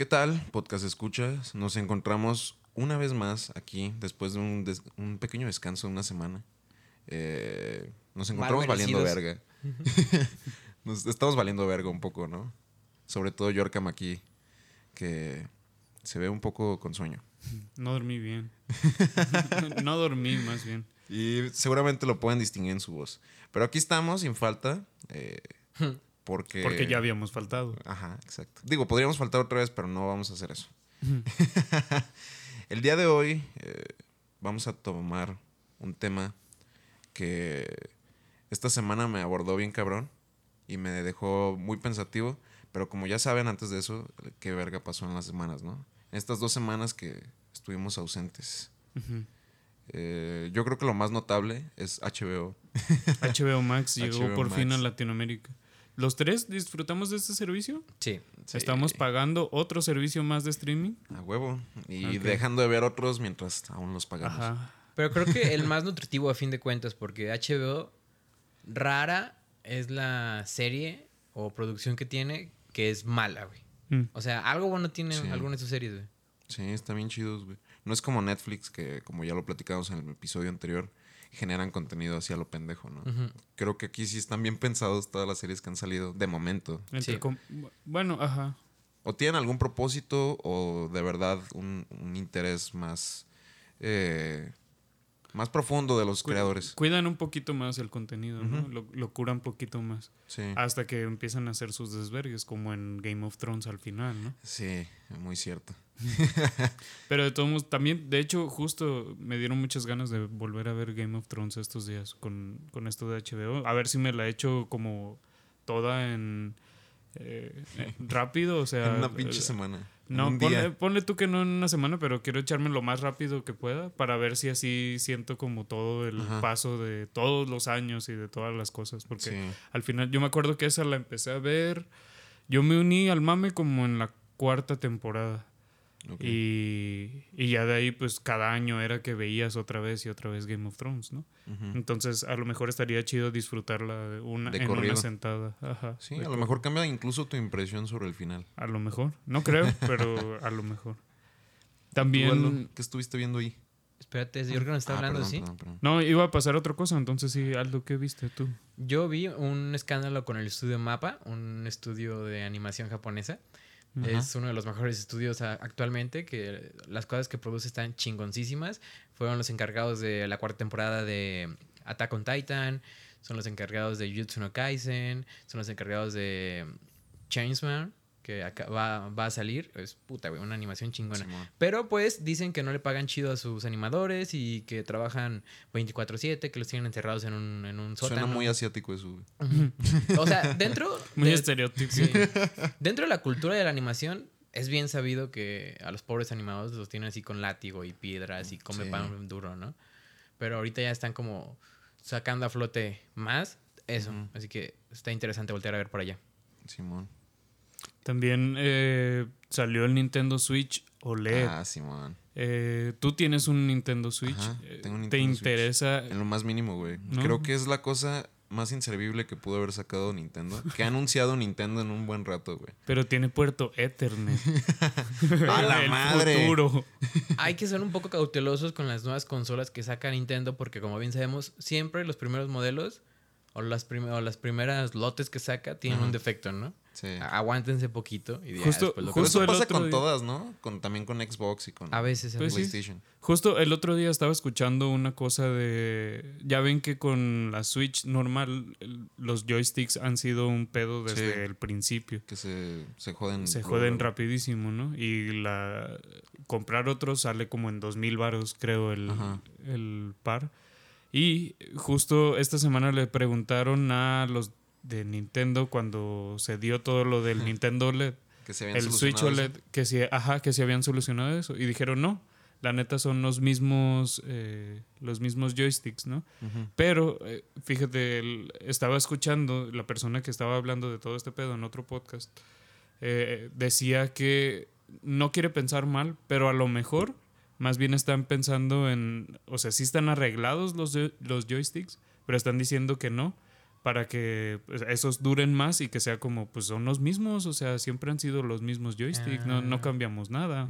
¿Qué tal, podcast escuchas? Nos encontramos una vez más aquí después de un, des- un pequeño descanso de una semana. Eh, nos encontramos valiendo verga. nos estamos valiendo verga un poco, ¿no? Sobre todo Yorkam aquí, que se ve un poco con sueño. No dormí bien. no dormí, más bien. Y seguramente lo pueden distinguir en su voz. Pero aquí estamos sin falta. eh, porque... Porque ya habíamos faltado. Ajá, exacto. Digo, podríamos faltar otra vez, pero no vamos a hacer eso. El día de hoy eh, vamos a tomar un tema que esta semana me abordó bien cabrón y me dejó muy pensativo. Pero como ya saben antes de eso, qué verga pasó en las semanas, ¿no? En estas dos semanas que estuvimos ausentes. Eh, yo creo que lo más notable es HBO. HBO Max llegó HBO por fin a. Latinoamérica. ¿Los tres disfrutamos de este servicio? Sí. Sí. Estamos pagando otro servicio más de streaming. A huevo. Y dejando de ver otros mientras aún los pagamos. Ajá. Pero creo que el más nutritivo a fin de cuentas, porque HBO rara es la serie o producción que tiene que es mala, güey. Mm. O sea, algo bueno tiene Sí. alguna de sus series, güey. Sí, están bien chidos, güey. No es como Netflix, que como ya lo platicamos en el episodio anterior, generan contenido así a lo pendejo, ¿no? Creo que aquí sí están bien pensados todas las series que han salido de momento. Entre Sí. com- bueno, ajá. O tienen algún propósito o de verdad un, un interés más, eh, más profundo de los Cu- creadores. Cuidan un poquito más el contenido, ¿no? Lo, lo curan un poquito más. Sí, Hasta que empiezan a hacer sus desvergues, como en Game of Thrones al final, ¿no? sí, muy cierto. Pero de todos modos, también, de hecho, justo me dieron muchas ganas de volver a ver Game of Thrones estos días con, con esto de HBO. A ver si me la echo como toda en eh, eh, rápido, o sea... en una pinche eh, semana. No, un ponle, día. ponle tú que no en una semana, pero quiero echarme lo más rápido que pueda para ver si así siento como todo el Ajá. paso de todos los años y de todas las cosas. Porque Sí. al final yo me acuerdo que esa la empecé a ver. Yo me uní al mame como en la cuarta temporada. Y, y ya de ahí, pues cada año era que veías otra vez y otra vez Game of Thrones, ¿no? Entonces, a lo mejor estaría chido disfrutarla de una, De en corrido. una sentada. Ajá. Sí, de a lo mejor cambia incluso tu impresión sobre el final. A lo mejor. No creo, pero a lo mejor. ¿Tú, También. Aldo, ¿Qué estuviste viendo ahí? Espérate, Jorge nos está Ah, hablando, perdón, ¿sí? perdón, perdón. No, iba a pasar otra cosa, entonces sí, Aldo, ¿qué viste tú? Yo vi un escándalo con el estudio Mapa, un estudio de animación japonesa. Es uno de los mejores estudios actualmente, que las cosas que produce están chingoncísimas. Fueron los encargados de la cuarta temporada de Attack on Titan, son los encargados de Jujutsu no Kaisen, son los encargados de Chainsman, que acá va, va a salir. Es puta, güey, una animación chingona. Pero pues dicen que no le pagan chido a sus animadores y que trabajan 24/7, que los tienen encerrados en un, en un sótano. Suena muy asiático eso, güey. O sea, dentro... Muy de- estereotipo. Sí. Dentro de la cultura de la animación, es bien sabido que a los pobres animados los tienen así con látigo y piedras y come Sí. pan duro, ¿no? Pero ahorita ya están como sacando a flote más eso. Así que está interesante voltear a ver por allá. Simón. También eh, salió el Nintendo Switch OLED. Ah, Simón. Eh, Tú tienes un Nintendo Switch. Ajá, Eh, tengo un ¿Te Nintendo Switch. interesa? En lo más mínimo, güey. No. Creo que es la cosa más inservible que pudo haber sacado Nintendo. Que ha anunciado Nintendo en un buen rato, güey. Pero tiene puerto Ethernet. ¡A la El madre! futuro. Hay que ser un poco cautelosos con las nuevas consolas que saca Nintendo porque como bien sabemos, siempre los primeros modelos o las, prim- o las primeras lotes que saca tienen un defecto, ¿no? Sí. Aguántense poquito y ya Justo- después lo justo eso el pasa otro con día- todas, ¿no? Con, también con Xbox y con A veces, a Pues sí. PlayStation. Justo el otro día estaba escuchando una cosa de. Ya ven que con la Switch normal los joysticks han sido un pedo desde Sí. el principio. Que se, se joden. Se joden luego. rapidísimo, ¿no? Y la comprar otro sale como en dos mil varos, creo, el, Ajá. el par. Y justo esta semana le preguntaron a los de Nintendo cuando se dio todo lo del Nintendo OLED, Que se habían el Switch OLED, que si, ajá, que si habían solucionado eso. Y dijeron no, la neta son los mismos, eh, los mismos joysticks, ¿no? eso. Pero, eh, fíjate, el- estaba escuchando la persona que estaba hablando de todo este pedo en otro podcast. eh, decía que no quiere pensar mal, pero a lo mejor más bien están pensando en. O sea, sí están arreglados los, los joysticks, pero están diciendo que no. para que pues, esos duren más y que sea como, pues son los mismos, o sea, siempre han sido los mismos joysticks, no, no Ah. cambiamos nada.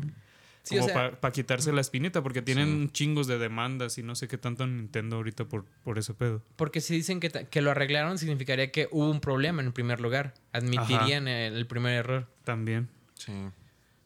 Sí, o como sea- para quitarse la espinita, porque tienen chingos de demandas y no sé qué tanto Nintendo ahorita por, por ese pedo. Porque si dicen que, que lo arreglaron, significaría que hubo un problema en primer lugar. Admitirían el, el primer error. También. Sí.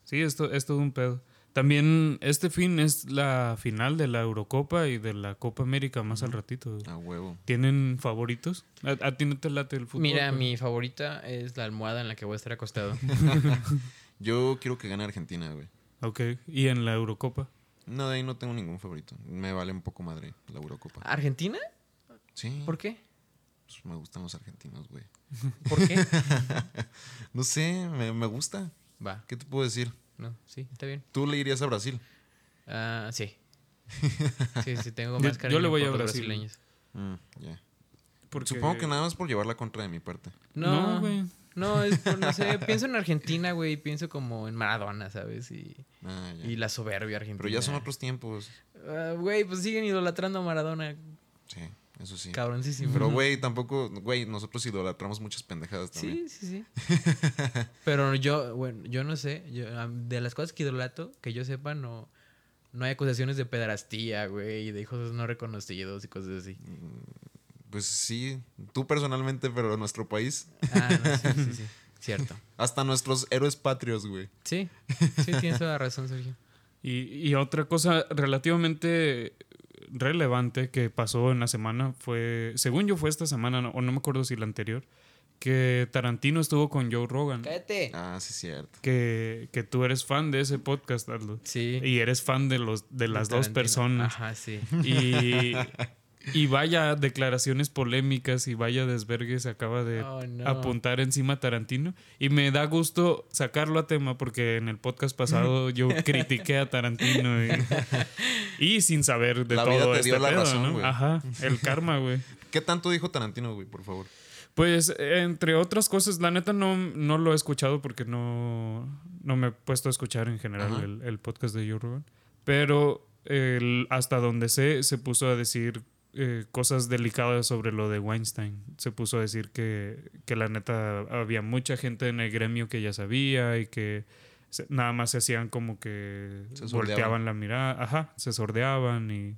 Sí, esto es todo un pedo. También este fin es la final de la Eurocopa y de la Copa América más al ratito. A huevo. ¿Tienen favoritos? ¿A, a ti no te late el fútbol? Mira, mi favorita es la almohada en la que voy a estar acostado. Yo quiero que gane Argentina, güey. Ok. ¿Y en la Eurocopa? No, de ahí no tengo ningún favorito. Me vale un poco madre la Eurocopa. ¿Argentina? Sí. ¿Por qué? Pues me gustan los argentinos, güey. ¿Por qué? No sé, me, me gusta. Va, ¿Qué te puedo decir? No, sí, está bien. Tú le irías a Brasil. Ah, sí. Sí, sí, tengo Yo- más yo cariño le voy por a Brasil. brasileños. Mm. Porque- Supongo que nada más por llevar la contra de mi parte. No, No, güey. No, es por, no sé, pienso en Argentina, güey, pienso como en Maradona, ¿sabes? Y, Ah, y la soberbia argentina. Pero ya son otros tiempos. Ah, Güey, pues siguen idolatrando a Maradona, Sí, eso sí. cabroncísimo. Pero, güey, tampoco, güey, nosotros idolatramos muchas pendejadas también. Sí, sí, sí. Pero yo, bueno, yo no sé. Yo, de las cosas que idolato, que yo sepa, no, no hay acusaciones de pedrastía, güey, y de hijos no reconocidos y cosas así. Pues sí, tú personalmente, pero en nuestro país, Ah, no, sí, sí, sí. Cierto. hasta nuestros héroes patrios, güey. Sí, sí, tienes toda la razón, Sergio. Y, y otra cosa relativamente relevante que pasó en la semana fue, según yo fue esta semana, no- o no me acuerdo si la anterior, que Tarantino estuvo con Joe Rogan. ¡Cállate! Ah, sí, cierto. Que, que tú eres fan de ese podcast, Aldo. Sí. Y eres fan de, los, de las dos personas. Ajá, sí. Y, y vaya declaraciones polémicas y vaya desvergue se acaba de Oh, no. apuntar encima a Tarantino. Y me da gusto sacarlo a tema porque en el podcast pasado yo critiqué a Tarantino y, y sin saber de La todo vida te este dio la pedo, razón, ¿no? güey. Ajá, el karma, güey. ¿Qué tanto dijo Tarantino, güey, por favor? Pues, entre otras cosas, la neta no, no lo he escuchado porque no, no me he puesto a escuchar en general el, el podcast de Joe Rogan. Pero el- hasta donde sé, se puso a decir eh, cosas delicadas sobre lo de Weinstein. Se puso a decir que, que la neta había mucha gente en el gremio que ya sabía y que se- nada más se hacían como que Se volteaban la mirada. Ajá, se sordeaban y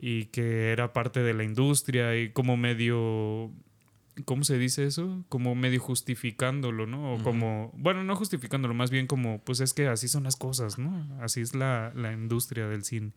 y que era parte de la industria y como medio ¿cómo se dice eso? Como medio justificándolo, ¿no? O como, bueno, no justificándolo, más bien como, pues es que así son las cosas, ¿no? Así es la, la industria del cine.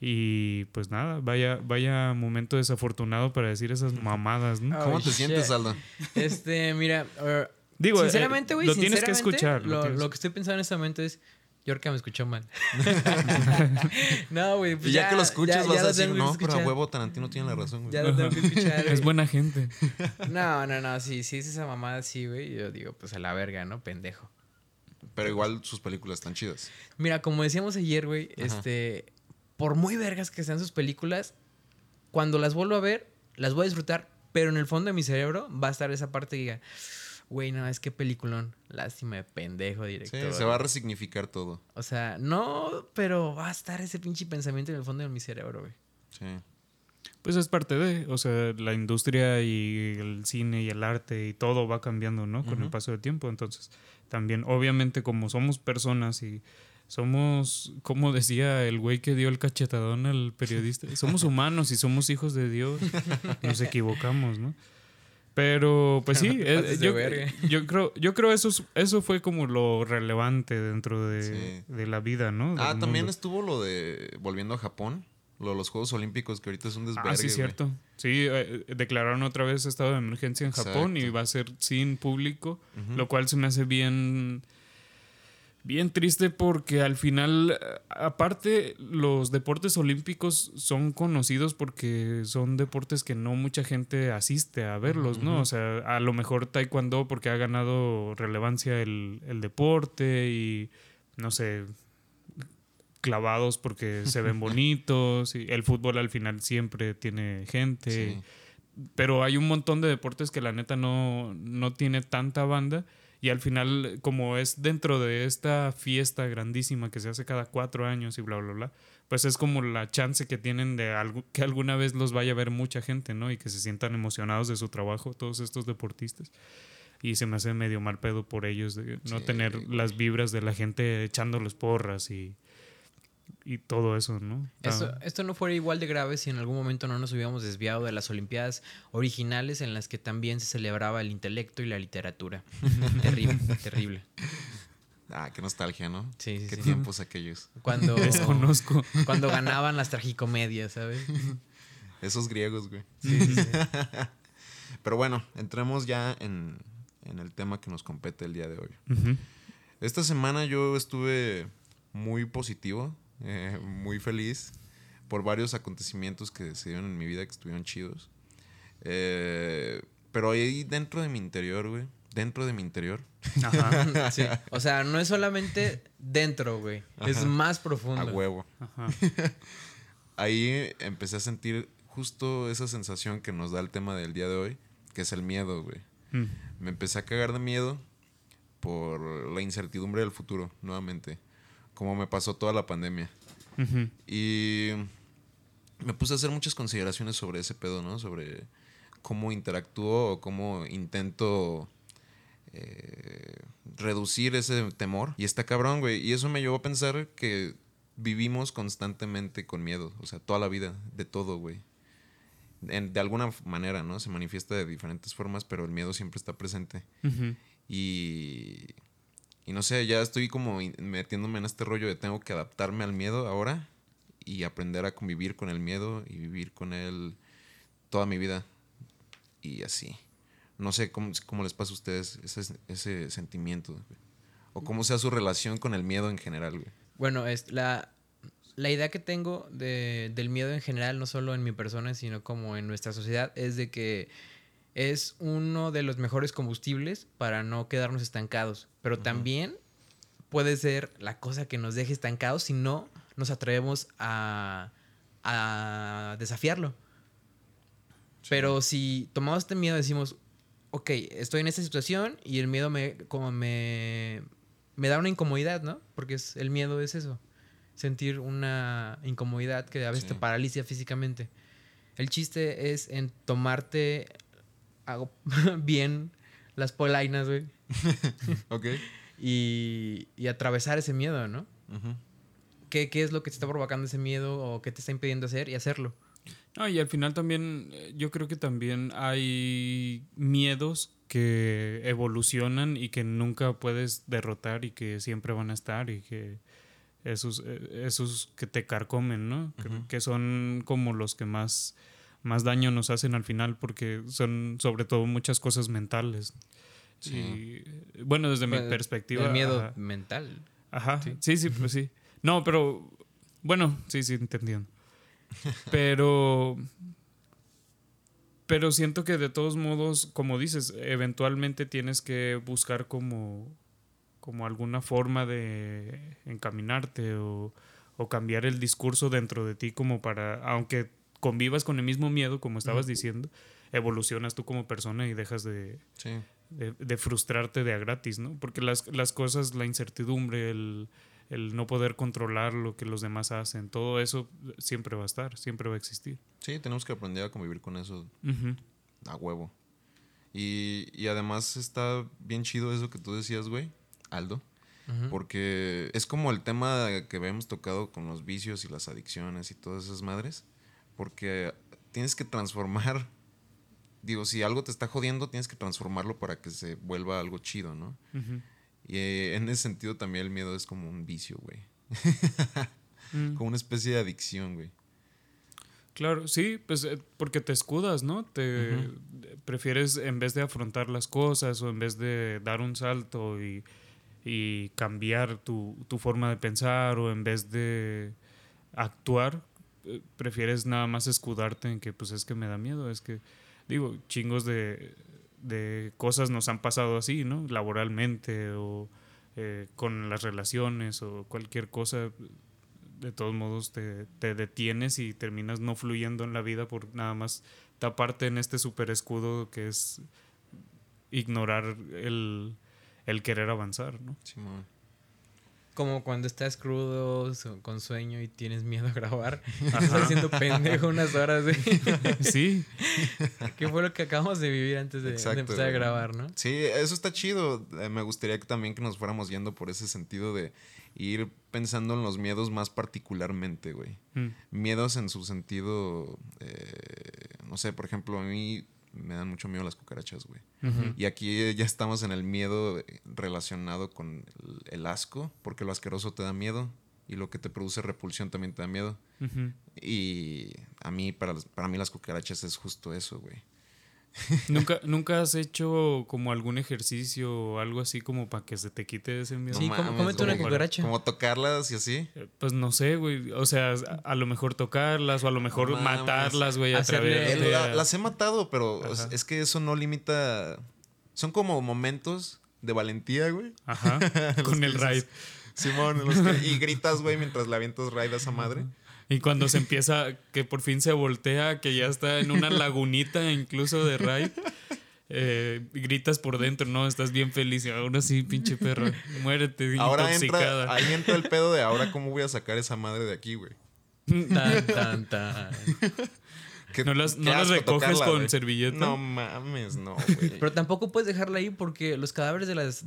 Y pues nada, vaya, vaya momento desafortunado para decir esas mamadas, ¿no? Oh, ¿Cómo te shit. sientes, Aldo? Este, mira, uh, Digo, eh, sinceramente, güey, lo tienes que escuchar. lo Lo, tienes- lo que estoy pensando en este momento es, Yorka me escuchó mal. no, güey, pues y ya, que lo escuchas ya- vas ya a lo decir, no, pero a huevo Tarantino tiene la razón, güey. Ya lo tengo que escuchar. Es buena gente. No, no, no, sí, sí es esa mamada así, güey. Yo digo, pues a la verga, ¿no? Pendejo. Pero igual sus películas están chidas. Mira, como decíamos ayer, güey, este, por muy vergas que sean sus películas, cuando las vuelvo a ver, las voy a disfrutar, pero en el fondo de mi cerebro va a estar esa parte que diga, güey, no, es que peliculón, lástima de pendejo Sí, director. se va a resignificar todo. O sea, no, pero va a estar ese pinche pensamiento en el fondo de mi cerebro, güey. Sí. Pues es parte de, o sea, la industria y el cine y el arte y todo va cambiando, ¿no? Con el paso del tiempo. Entonces, también, obviamente, como somos personas y somos, como decía el güey que dio el cachetadón al periodista, somos humanos y somos hijos de Dios. Nos equivocamos, ¿no? Pero, pues sí, eh, yo, yo creo, yo creo eso, es- eso fue como lo relevante dentro de, Sí. de la vida, ¿no? Ah, también mundo. estuvo lo de volviendo a Japón, lo de los Juegos Olímpicos, que ahorita es un desvergue. Ah, sí, cierto. Sí, eh, declararon otra vez estado de emergencia en Japón y va a ser sin público, lo cual se me hace bien bien triste porque al final eh, aparte los deportes olímpicos son conocidos porque son deportes que no mucha gente asiste a verlos, ¿no? O sea, a lo mejor taekwondo porque ha ganado relevancia el, el deporte y no sé, clavados porque se ven bonitos y el fútbol al final siempre tiene gente Sí. pero hay un montón de deportes que la neta no, no tiene tanta banda y al final como es dentro de esta fiesta grandísima que se hace cada cuatro años y bla bla bla pues es como la chance que tienen de algo, que alguna vez los vaya a ver mucha gente, ¿no? Y que se sientan emocionados de su trabajo, todos estos deportistas. Y se me hace medio mal pedo por ellos de no Sí, tener güey. las vibras de la gente echándoles porras y, y todo eso, ¿no? Esto, esto no fuera igual de grave si en algún momento no nos hubiéramos desviado de las Olimpiadas originales en las que también se celebraba el intelecto y la literatura. terrible, terrible. Ah, qué nostalgia, ¿no? Sí, sí, Qué sí. tiempos aquellos. Cuando, Desconozco. cuando ganaban las tragicomedias, ¿sabes? Esos griegos, güey. Sí, sí, sí. Pero bueno, entremos ya en, en el tema que nos compete el día de hoy. Esta semana yo estuve muy positivo, eh, muy feliz por varios acontecimientos que se dieron en mi vida que estuvieron chidos. Eh, pero ahí dentro de mi interior, güey, dentro de mi interior, Ajá, sí. O sea, no es solamente dentro, güey. Es más profundo. a huevo, Ajá. ahí empecé a sentir justo esa sensación que nos da el tema del día de hoy, que es el miedo, güey. Mm. Me empecé a cagar de miedo por la incertidumbre del futuro, nuevamente, como me pasó toda la pandemia. Y me puse a hacer muchas consideraciones sobre ese pedo, ¿no? Sobre cómo interactúo o cómo intento eh, reducir ese temor. Y está cabrón, güey. Y eso me llevó a pensar que vivimos constantemente con miedo. O sea, toda la vida, de todo, güey. En- de alguna manera, ¿no? Se manifiesta de diferentes formas, pero el miedo siempre está presente. Y, y no sé, ya estoy como metiéndome en este rollo de tengo que adaptarme al miedo ahora y aprender a convivir con el miedo y vivir con él toda mi vida. Y así. No sé cómo, cómo les pasa a ustedes ese, ese sentimiento. O cómo sea su relación con el miedo en general. Bueno, es la, la idea que tengo de- del miedo en general, no solo en mi persona, sino como en nuestra sociedad, es de que es uno de los mejores combustibles para no quedarnos estancados. Pero también puede ser la cosa que nos deje estancados si no nos atrevemos a, a desafiarlo. Pero si tomamos este miedo, decimos, ok, estoy en esta situación y el miedo me, como me, me da una incomodidad, ¿no? Porque es, el miedo es eso, sentir una incomodidad que a veces Sí. te paraliza físicamente. El chiste es en tomarte hago bien las polainas, güey, Ok. y, y atravesar ese miedo, ¿no? ¿Qué, ¿Qué es lo que te está provocando ese miedo o qué te está impidiendo hacer y hacerlo? No, y al final también, eh, yo creo que también hay miedos que evolucionan y que nunca puedes derrotar y que siempre van a estar y que esos, eh, esos que te carcomen, ¿no? Que son como los que más, más daño nos hacen al final porque son sobre todo muchas cosas mentales. Sí. Y, bueno, desde mi Pues, perspectiva. El miedo ajá. mental. Ajá, Sí. sí, sí, pues sí. No, pero bueno, sí, sí, entendiendo. Pero pero siento que de todos modos, como dices, eventualmente tienes que buscar como como alguna forma de encaminarte o, o cambiar el discurso dentro de ti como para aunque convivas con el mismo miedo, como estabas diciendo, evolucionas tú como persona y dejas de, Sí. de, de frustrarte de a gratis, ¿no? Porque las, las cosas, la incertidumbre, el, el no poder controlar lo que los demás hacen, todo eso siempre va a estar, siempre va a existir. Sí, tenemos que aprender a convivir con eso a huevo. Y, y además está bien chido eso que tú decías, güey, Aldo. Porque es como el tema que habíamos tocado con los vicios y las adicciones y todas esas madres. Porque tienes que transformar. Digo, si algo te está jodiendo, tienes que transformarlo para que se vuelva algo chido, ¿no? Y eh, en ese sentido también el miedo es como un vicio, güey. Mm. Como una especie de adicción, güey. Claro, sí, pues eh, porque te escudas, ¿no? Te prefieres en vez de afrontar las cosas o en vez de dar un salto y, y cambiar tu, tu forma de pensar o en vez de actuar, prefieres nada más escudarte en que pues es que me da miedo, es que digo, chingos de, de cosas nos han pasado así, ¿no? Laboralmente o eh, con las relaciones o cualquier cosa de todos modos te, te detienes y terminas no fluyendo en la vida por nada más taparte en este super escudo que es ignorar el, el querer avanzar, ¿no? Simón. Como cuando estás crudo, con sueño y tienes miedo a grabar. Estás haciendo pendejo unas horas, güey. Sí, ¿Qué fue lo que acabamos de vivir antes de, de empezar a grabar, no? Sí, eso está chido. Eh, me gustaría que también que nos fuéramos yendo por ese sentido de ir pensando en los miedos más particularmente, güey. Mm. Miedos en su sentido, eh, no sé, por ejemplo, a mí me dan mucho miedo las cucarachas, güey. Y aquí ya estamos en el miedo relacionado con el, el asco, porque lo asqueroso te da miedo y lo que te produce repulsión también te da miedo. Y a mí, para, para mí las cucarachas es justo eso, güey. ¿Nunca, ¿Nunca has hecho como algún ejercicio o algo así como para que se te quite ese miedo? Sí, come- cómete una cucaracha. Como tocarlas y así. Eh, Pues no sé, güey. O sea, a, lo mejor tocarlas o a lo mejor No mames. matarlas, güey, a través de... la- las he matado, pero Ajá. es, es que eso no limita. Son como momentos de valentía, güey. Ajá, con el raid. Simón, en los que- y gritas, güey, mientras le avientas raid a esa madre. Y cuando se empieza, que por fin se voltea, que ya está en una lagunita incluso de raid, eh, gritas por dentro, ¿no? Estás bien feliz. Y ahora sí, pinche perro, muérete, Ahora intoxicada. entra, ahí entra el pedo de ahora cómo voy a sacar esa madre de aquí, güey. Tan, tan, tan. Qué- No las, no las recoges tocarla, con güey. servilleta. No mames, no, güey. Pero tampoco puedes dejarla ahí porque los cadáveres de las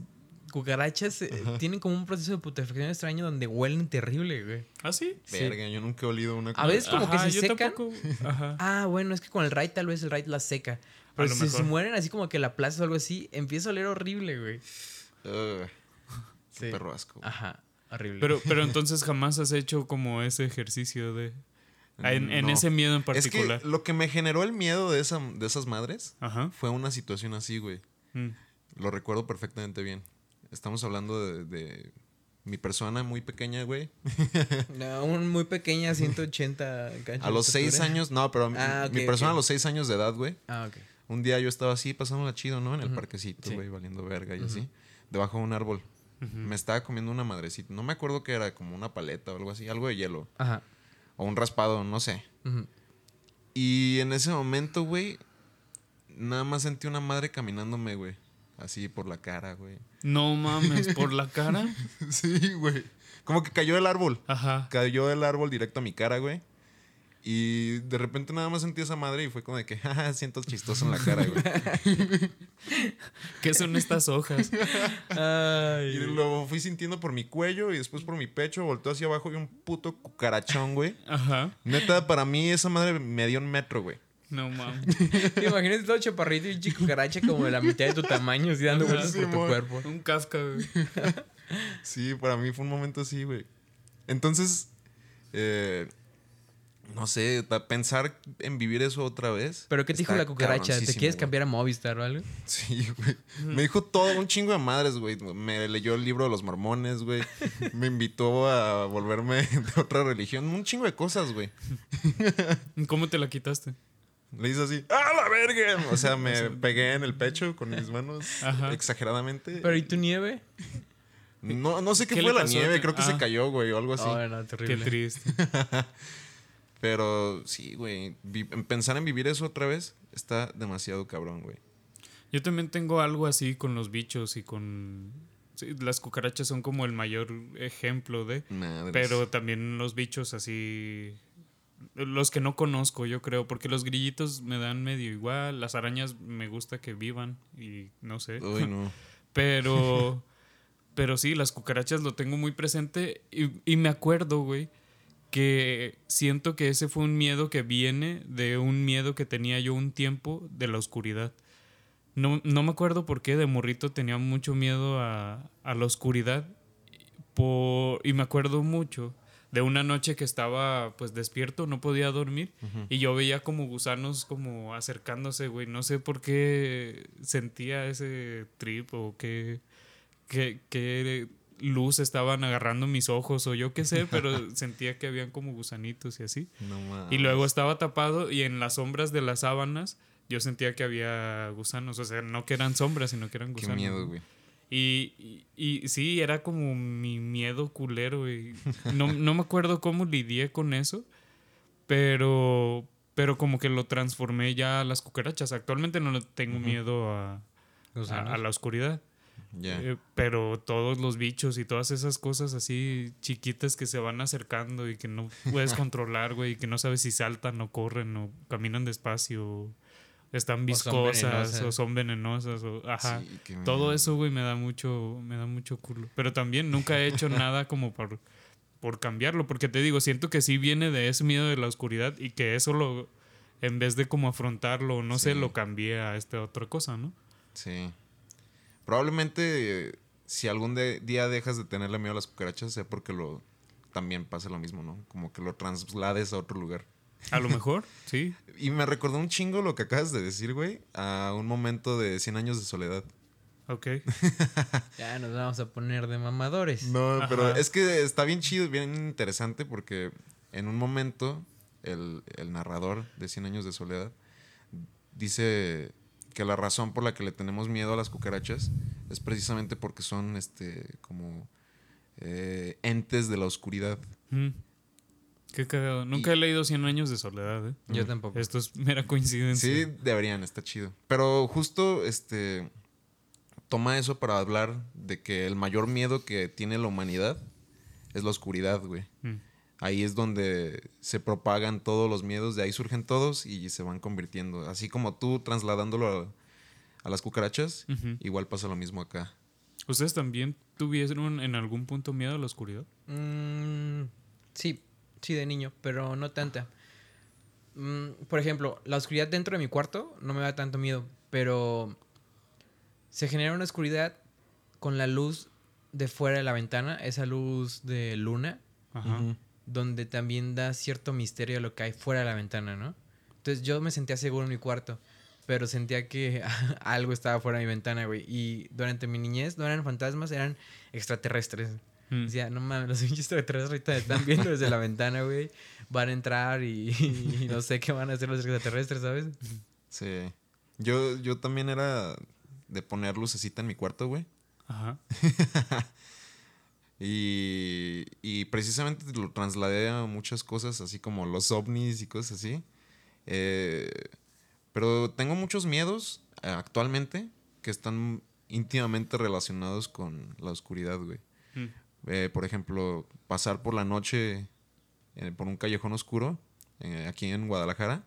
cucarachas eh, tienen como un proceso de putrefacción extraño donde huelen terrible, güey. ¿Ah, sí? Sí. Verga, yo nunca he olido una A veces como Ajá, que se secan. tampoco. Ajá. Ah, bueno, es que con el raid tal vez el raid las seca. Pero si se mueren así como que la plaza o algo así, empieza a oler horrible, güey. Sí. qué perro asco. güey. Ajá, horrible. Pero, pero entonces jamás has hecho como ese ejercicio de... En, en No. ese miedo en Es particular. que lo que me generó el miedo de, esa, de esas madres Ajá. fue una situación así, güey. Mm. Lo recuerdo perfectamente bien. Estamos hablando de, de mi persona muy pequeña, güey. No, un muy pequeña, 180 cachos A los seis años, no, pero mi- Ah, mi persona a los seis años de edad, güey. Ah, ok. Un día yo estaba así, pasándola chido, ¿no? En el parquecito, Sí. güey, valiendo verga y así. Debajo de un árbol. Me estaba comiendo una madrecita. No me acuerdo qué era, como una paleta o algo así. Algo de hielo. Ajá. O un raspado, no sé. Y en ese momento, güey, nada más sentí una madre caminándome, güey. Así por la cara, güey. No mames, por la cara. Sí, güey. Como que cayó del árbol. Ajá. Cayó del árbol directo a mi cara, güey. Y de repente nada más sentí esa madre y fue como de que, jaja, siento chistoso en la cara, güey. ¿Qué son estas hojas? Y Ay. lo fui sintiendo por mi cuello y después por mi pecho, volteó hacia abajo y un puto cucarachón, güey. Ajá. Neta, para mí esa madre me dio un metro, güey. No mames. Imagínate todo chaparrito y un chico caracha como de la mitad de tu tamaño, así dando vueltas por tu cuerpo. Un Kafka, güey. Sí, para mí fue un momento así, güey. Entonces, eh, no sé, pensar en vivir eso otra vez. ¿Pero qué te dijo la cucaracha? ¿Te quieres güey. cambiar a Movistar o algo? Sí, güey. Me dijo todo, un chingo de madres, güey. Me leyó el libro de los mormones, güey. Me invitó a volverme de otra religión. Un chingo de cosas, güey. ¿Cómo te la quitaste? Le hice así, ¡ah, la verga! O sea, me pegué en el pecho con mis manos Ajá. exageradamente. ¿Pero y tu nieve? No, no sé qué, ¿Qué fue la nieve, creo que se Ah. cayó, güey, o algo así. Oh, no, Qué terrible. triste. Pero sí, güey. Pensar en vivir eso otra vez está demasiado cabrón, güey. Yo también tengo algo así con los bichos y con... sí, las cucarachas son como el mayor ejemplo de... Madres. Pero también los bichos así... Los que no conozco, yo creo, porque los grillitos me dan medio igual, las arañas me gusta que vivan y no sé. Uy, no. Pero, pero sí, las cucarachas lo tengo muy presente y, y me acuerdo, güey, que siento que ese fue un miedo que viene de un miedo que tenía yo un tiempo de la oscuridad. No, no me acuerdo por qué de morrito tenía mucho miedo a, a la oscuridad por, y me acuerdo mucho de una noche que estaba pues despierto, no podía dormir y yo veía como gusanos como acercándose, güey. No sé por qué sentía ese trip o qué, qué, qué luz estaban agarrando mis ojos o yo qué sé, pero sentía que habían como gusanitos y así. No mames. Y luego estaba tapado y en las sombras de las sábanas yo sentía que había gusanos, o sea, no que eran sombras, sino que eran Qué gusanos. miedo, güey. Y, y, y sí, era como mi miedo culero. Y no, no me acuerdo cómo lidié con eso, pero, pero como que lo transformé ya a las cucarachas. Actualmente no tengo miedo a, a, a la oscuridad. Ya. Eh, pero todos los bichos y todas esas cosas así chiquitas que se van acercando y que no puedes controlar, güey, y que no sabes si saltan o corren o caminan despacio, o están viscosas o son venenosas o ajá. Sí, Todo eso, güey, me da mucho me da mucho culo. Pero también nunca he hecho nada como por por cambiarlo, porque te digo, siento que sí viene de ese miedo de la oscuridad y que eso lo en vez de como afrontarlo, no sé, lo cambié a esta otra cosa, ¿no? Sí. Probablemente si algún de- día dejas de tenerle miedo a las cucarachas, sea porque lo también pasa lo mismo, ¿no? Como que lo traslades a otro lugar. A lo mejor, sí. Y me recordó un chingo lo que acabas de decir, güey, a un momento de 100 años de soledad. Ok. Ya nos vamos a poner de mamadores. No, pero es que está bien chido, bien interesante porque en un momento el, el narrador de 100 años de soledad dice que la razón por la que le tenemos miedo a las cucarachas es precisamente porque son este como eh, entes de la oscuridad. Mm. Qué cagado. Nunca he leído 100 años de soledad, ¿eh? Yo tampoco. Esto es mera coincidencia. Sí, deberían, está chido. Pero justo este toma eso para hablar de que el mayor miedo que tiene la humanidad es la oscuridad, güey. Mm. Ahí es donde se propagan todos los miedos, de ahí surgen todos y se van convirtiendo. Así como tú trasladándolo a, a las cucarachas, igual pasa lo mismo acá. ¿Ustedes también tuvieron en algún punto miedo a la oscuridad? Mm, sí, sí, de niño, pero no tanta. Mm, por ejemplo, la oscuridad dentro de mi cuarto no me da tanto miedo, pero se genera una oscuridad con la luz de fuera de la ventana, esa luz de luna, Ajá. Donde también da cierto misterio a lo que hay fuera de la ventana, ¿no? Entonces yo me sentía seguro en mi cuarto, pero sentía que algo estaba fuera de mi ventana, güey. Y durante mi niñez no eran fantasmas, eran extraterrestres. Mm. Decía, no mames, los pinches extraterrestres ahorita están viendo desde la ventana, güey. Van a entrar y, y no sé qué van a hacer los extraterrestres, ¿sabes? Sí. Yo, yo también era de poner lucecita en mi cuarto, güey. Ajá. Y, y precisamente lo trasladé a muchas cosas, así como los ovnis y cosas así. Eh, pero tengo muchos miedos eh, actualmente que están íntimamente relacionados con la oscuridad, güey. Mm. Eh, por ejemplo, pasar por la noche eh, por un callejón oscuro eh, aquí en Guadalajara.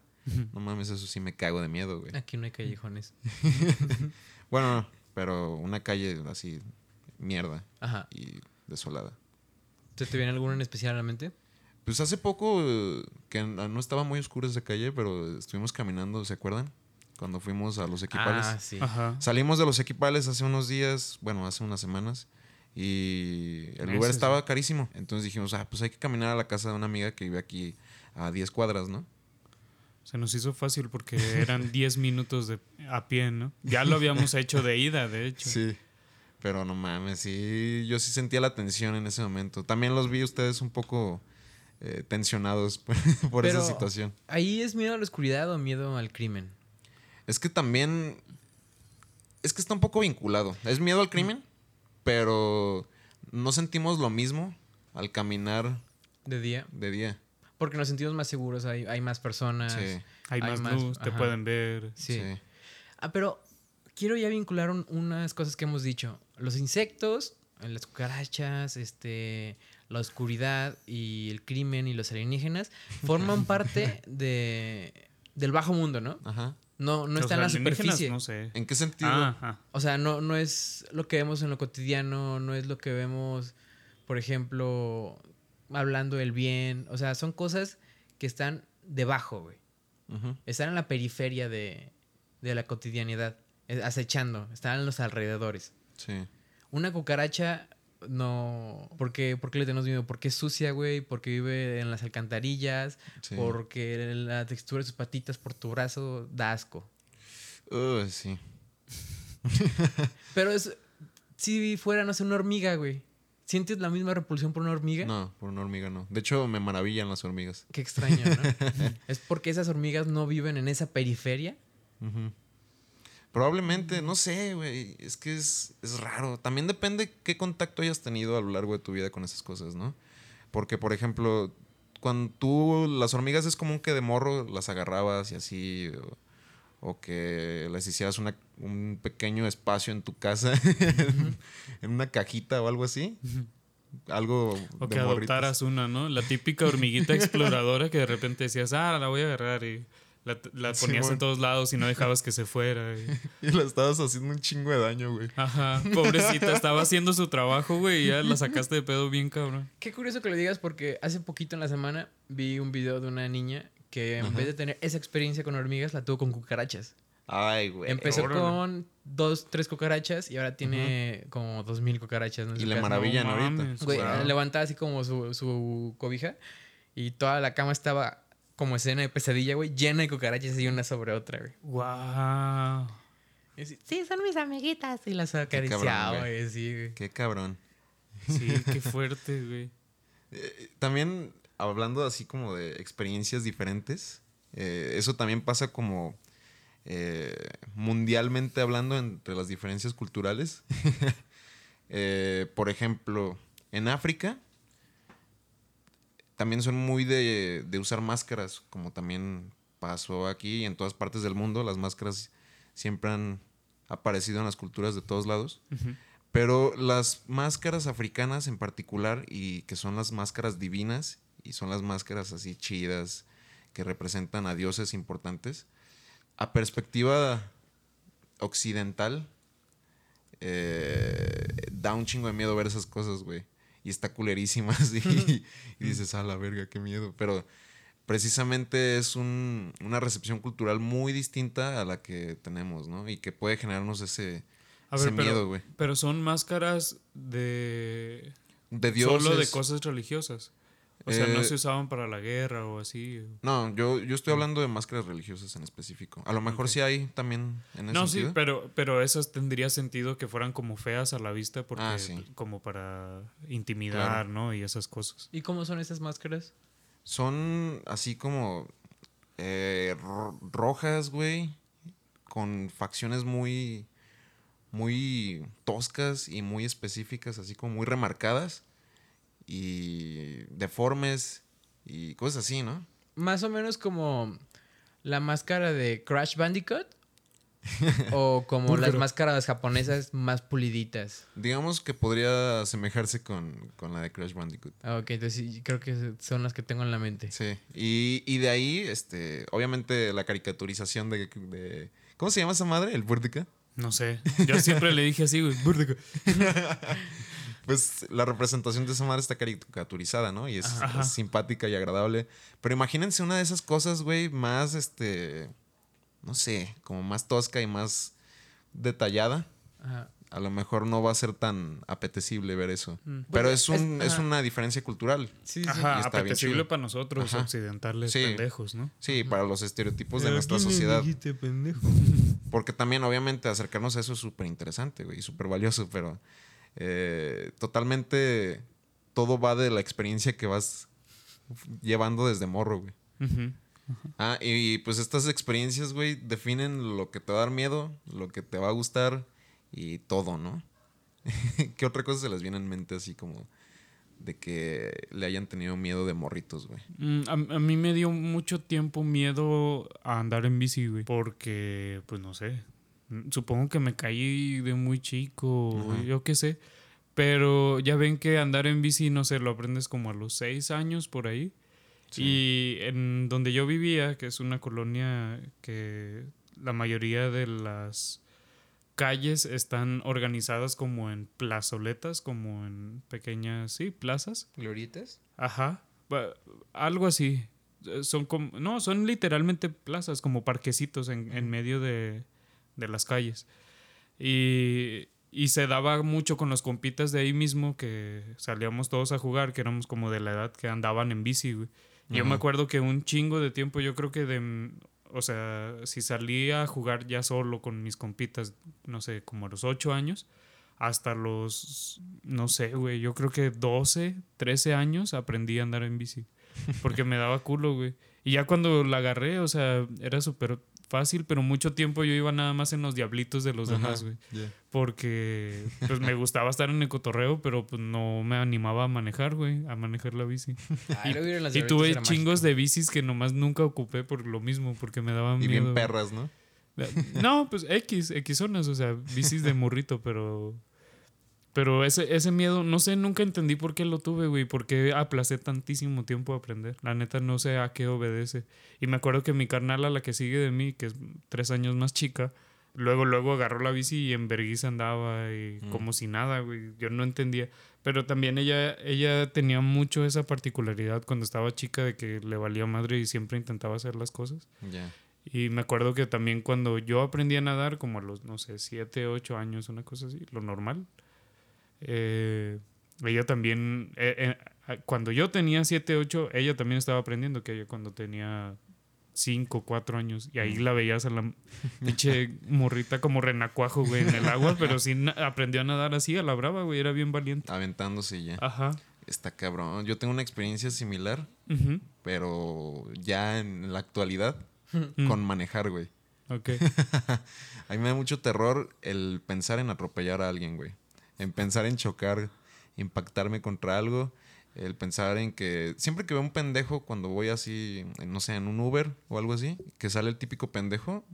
No mames, eso sí me cago de miedo, güey. Aquí no hay callejones. Bueno, no, pero una calle así, mierda Ajá. y desolada. ¿Te, te viene alguno en especial a la mente? Pues hace poco, eh, que no no estaba muy oscura esa calle, pero estuvimos caminando, ¿se acuerdan? Cuando fuimos a los equipales. Ah, sí. Ajá. Salimos de los equipales hace unos días, bueno, hace unas semanas, y el lugar estaba carísimo. Entonces dijimos, ah, pues hay que caminar a la casa de una amiga que vive aquí a 10 cuadras, ¿no? Se nos hizo fácil porque eran 10 minutos de, a pie, ¿no? Ya lo habíamos hecho de ida, de hecho. Sí. Pero no mames, sí, yo sí sentía la tensión en ese momento. También los vi ustedes un poco eh, tensionados por, por esa situación. ¿Ahí es miedo a la oscuridad o miedo al crimen? Es que también. Es que está un poco vinculado. Es miedo al crimen, pero no sentimos lo mismo al caminar De día. de día. Porque nos sentimos más seguros, hay, hay más personas. Sí. Hay Hay más, más, luz, te pueden ver. Sí. sí. Ah, pero quiero ya vincular un- unas cosas que hemos dicho. Los insectos, las cucarachas, este, la oscuridad y el crimen y los alienígenas forman parte de, del bajo mundo, ¿no? Ajá. No, no Los está en la superficie. No sé. ¿En qué sentido? Ah, ajá. O sea, no, no es lo que vemos en lo cotidiano, no es lo que vemos, por ejemplo, hablando del bien. O sea, son cosas que están debajo, güey. Están en la periferia de, de la cotidianidad, eh, acechando, están en los alrededores. Sí. Una cucaracha, no. ¿Por qué, por qué le tenemos miedo? Porque es sucia, güey, porque vive en las alcantarillas, sí. porque la textura de sus patitas por tu brazo da asco. Uy, sí. Pero es. Si fuera, no sé, una hormiga, güey. ¿Sientes la misma repulsión por una hormiga? No, por una hormiga no. De hecho, me maravillan las hormigas. Qué extraño, ¿no? es porque esas hormigas no viven en esa periferia. Ujú. Probablemente, no sé, güey. Es que es, es raro. También depende qué contacto hayas tenido a lo largo de tu vida con esas cosas, ¿no? Porque, por ejemplo, cuando tú, las hormigas es común que de morro las agarrabas y así, o que les hicieras una- un pequeño espacio en tu casa, en una cajita o algo así. Algo O de que morritos. adoptaras una, ¿no? La típica hormiguita exploradora que de repente decías, ah, la voy a agarrar y la, la Sí, ponías bueno. en todos lados y no dejabas que se fuera. y- Y le estabas haciendo un chingo de daño, güey. Ajá, pobrecita, estaba haciendo su trabajo, güey, y ya la sacaste de pedo bien cabrón. Qué curioso que lo digas porque hace poquito en la semana vi un video de una niña que en Ajá. vez de tener esa experiencia con hormigas, la tuvo con cucarachas. Ay, güey. Empezó órale. con dos, tres cucarachas y ahora tiene como dos mil cucarachas. Y le maravillan No ahorita. mames, Güey, wow. levantaba así como su, su cobija y toda la cama estaba como escena de pesadilla, güey, llena de cucarachas y una sobre otra, güey. Wow. Y así, sí, son mis amiguitas. Y las acariciaba, güey. güey, sí, güey. Qué cabrón. Sí, qué fuerte, güey. Eh, también hablando así como de experiencias diferentes, eh, eso también pasa como eh, mundialmente hablando entre las diferencias culturales. Eh, por ejemplo, en África también son muy de, de usar máscaras, como también pasó aquí y en todas partes del mundo. Las máscaras siempre han aparecido en las culturas de todos lados. Pero las máscaras africanas en particular, y que son las máscaras divinas, y son las máscaras así chidas, que representan a dioses importantes, a perspectiva occidental, eh, da un chingo de miedo ver esas cosas, güey. Y está culerísima, así. y dices, a la verga, qué miedo. Pero precisamente es un- una recepción cultural muy distinta a la que tenemos, ¿no? Y que puede generarnos ese, A ese ver, pero, miedo, güey. pero son máscaras de... De dioses. Solo de cosas religiosas. O sea, no Eh, se usaban para la guerra o así. No, yo, yo estoy hablando de máscaras religiosas en específico. A lo mejor sí hay también en ese No, sí, pero, pero esas tendría sentido que fueran como feas a la vista porque Ah, sí. como para intimidar, Claro. ¿no? Y esas cosas. ¿Y cómo son esas máscaras? Son así como eh, ro- rojas, güey, con facciones muy, muy toscas y muy específicas, así como muy remarcadas y deformes y cosas así, ¿no? Más o menos como la máscara de Crash Bandicoot. o como las máscaras japonesas más puliditas. Digamos que podría asemejarse con, con la de Crash Bandicoot. Ah, Ok, entonces sí, creo que son las que tengo en la mente. Sí, y, y de ahí, este, obviamente la caricaturización de, de- ¿Cómo se llama esa madre? ¿El Burdica? No sé. Yo siempre le dije así, güey. Pues la representación de esa madre está caricaturizada, ¿no? Y es, simpática y agradable. Pero imagínense una de esas cosas, güey, más, este, no sé, como más tosca y más detallada. Ajá. A lo mejor no va a ser tan apetecible ver eso. Mm. Pero Bueno, es, un, es- una diferencia cultural. Sí, sí. Ajá, apetecible para nosotros Ajá. occidentales Sí. pendejos, ¿no? Sí, para los estereotipos de nuestra sociedad. pendejo. Porque también, obviamente, acercarnos a eso es súper interesante, güey, y súper valioso, pero eh, totalmente todo va de la experiencia que vas llevando desde morro, güey. Ah, y pues estas experiencias, güey, definen lo que te va a dar miedo, lo que te va a gustar y todo, ¿no? ¿Qué otra cosa se les viene en mente así como de que le hayan tenido miedo de morritos, güey? Mm, A, a mí me dio mucho tiempo miedo a andar en bici, güey. Porque, pues no sé. Mm, Supongo que me caí de muy chico, Ajá. yo qué sé. Pero ya ven que andar en bici, no sé, lo aprendes como a los seis años por ahí. Sí. Y en donde yo vivía, que es una colonia que la mayoría de las calles están organizadas como en plazoletas, como en pequeñas, sí, plazas. ¿Glorietas? Ajá, algo así. Son como, no, son literalmente plazas, como parquecitos en, en medio de, de las calles. Y, y se daba mucho con los compitas de ahí mismo que salíamos todos a jugar, que éramos como de la edad que andaban en bici, güey. Yo me acuerdo que un chingo de tiempo, yo creo que de... O sea, si salía a jugar ya solo con mis compitas, no sé, como a los 8 años, hasta los, no sé, güey, yo creo que 12, 13 años aprendí a andar en bici. Porque me daba culo, güey. Y ya cuando la agarré, o sea, era súper fácil, pero mucho tiempo yo iba nada más en los diablitos de los Ajá, demás, güey. Porque pues me gustaba estar en el cotorreo, pero pues no me animaba a manejar, güey, a manejar la bici. Las Y glorietas tuve chingos mágico. de bicis que nomás nunca ocupé por lo mismo, porque me daban Y miedo. bien perras, ¿no? No, pues X, X zonas, o sea, bicis de morrito, pero. Pero ese, ese miedo, no sé, nunca entendí por qué lo tuve, güey. Por qué aplacé tantísimo tiempo a aprender. La neta, no sé a qué obedece. Y me acuerdo que mi carnal, a la que sigue de mí, que es tres años más chica, luego, luego agarró la bici y en vergüenza andaba y Mm. como si nada, güey. Yo no entendía. Pero también ella, ella tenía mucho esa particularidad cuando estaba chica de que le valía madre y siempre intentaba hacer las cosas. Ya. Y me acuerdo que también cuando yo aprendí a nadar, como a los, no sé, 7, 8 años, una cosa así, lo normal, eh, ella también, eh, eh, cuando yo tenía 7, 8, ella también estaba aprendiendo, que ella cuando tenía 5, 4 años, y ahí la veías a la pinche morrita como renacuajo, güey, en el agua, pero sí aprendió a nadar así, a la brava, güey, era bien valiente. Aventándose ya. Ajá. Está cabrón. Yo tengo una experiencia similar, pero ya en la actualidad, Mm. con manejar, güey. Ok. A mí me da mucho terror el pensar en atropellar a alguien, güey. En pensar en chocar, impactarme contra algo. El pensar en que siempre que veo un pendejo cuando voy así, no sé, en un Uber o algo así, que sale el típico pendejo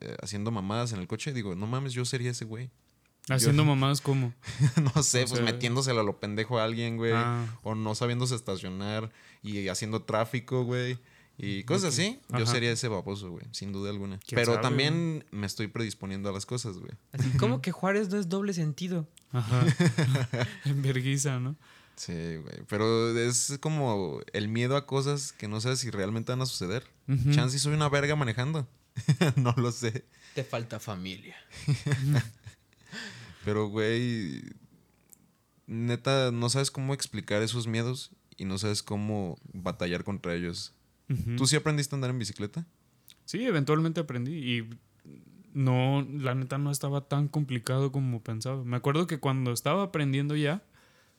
eh, haciendo mamadas en el coche, digo, no mames, yo sería ese güey. Haciendo mamadas como. no sé, O pues sea- metiéndosela a lo pendejo a alguien, güey. Ah. O no sabiéndose estacionar y haciendo tráfico, güey. Y cosas Ok. así. Yo sería ese baboso, güey. Sin duda alguna. ¿Quién Pero sabe, también me estoy predisponiendo a las cosas, güey. Así, ¿Cómo que Juárez no es doble sentido? Ajá. en verguiza, ¿no? Sí, güey. Pero es como el miedo a cosas que no sabes si realmente van a suceder. Chance y soy una verga manejando. no lo sé. Te falta familia. Pero, güey. Neta, no sabes cómo explicar esos miedos y no sabes cómo batallar contra ellos. ¿Tú sí aprendiste a andar en bicicleta? Sí, eventualmente aprendí y no, la neta no estaba tan complicado como pensaba. Me acuerdo que cuando estaba aprendiendo ya,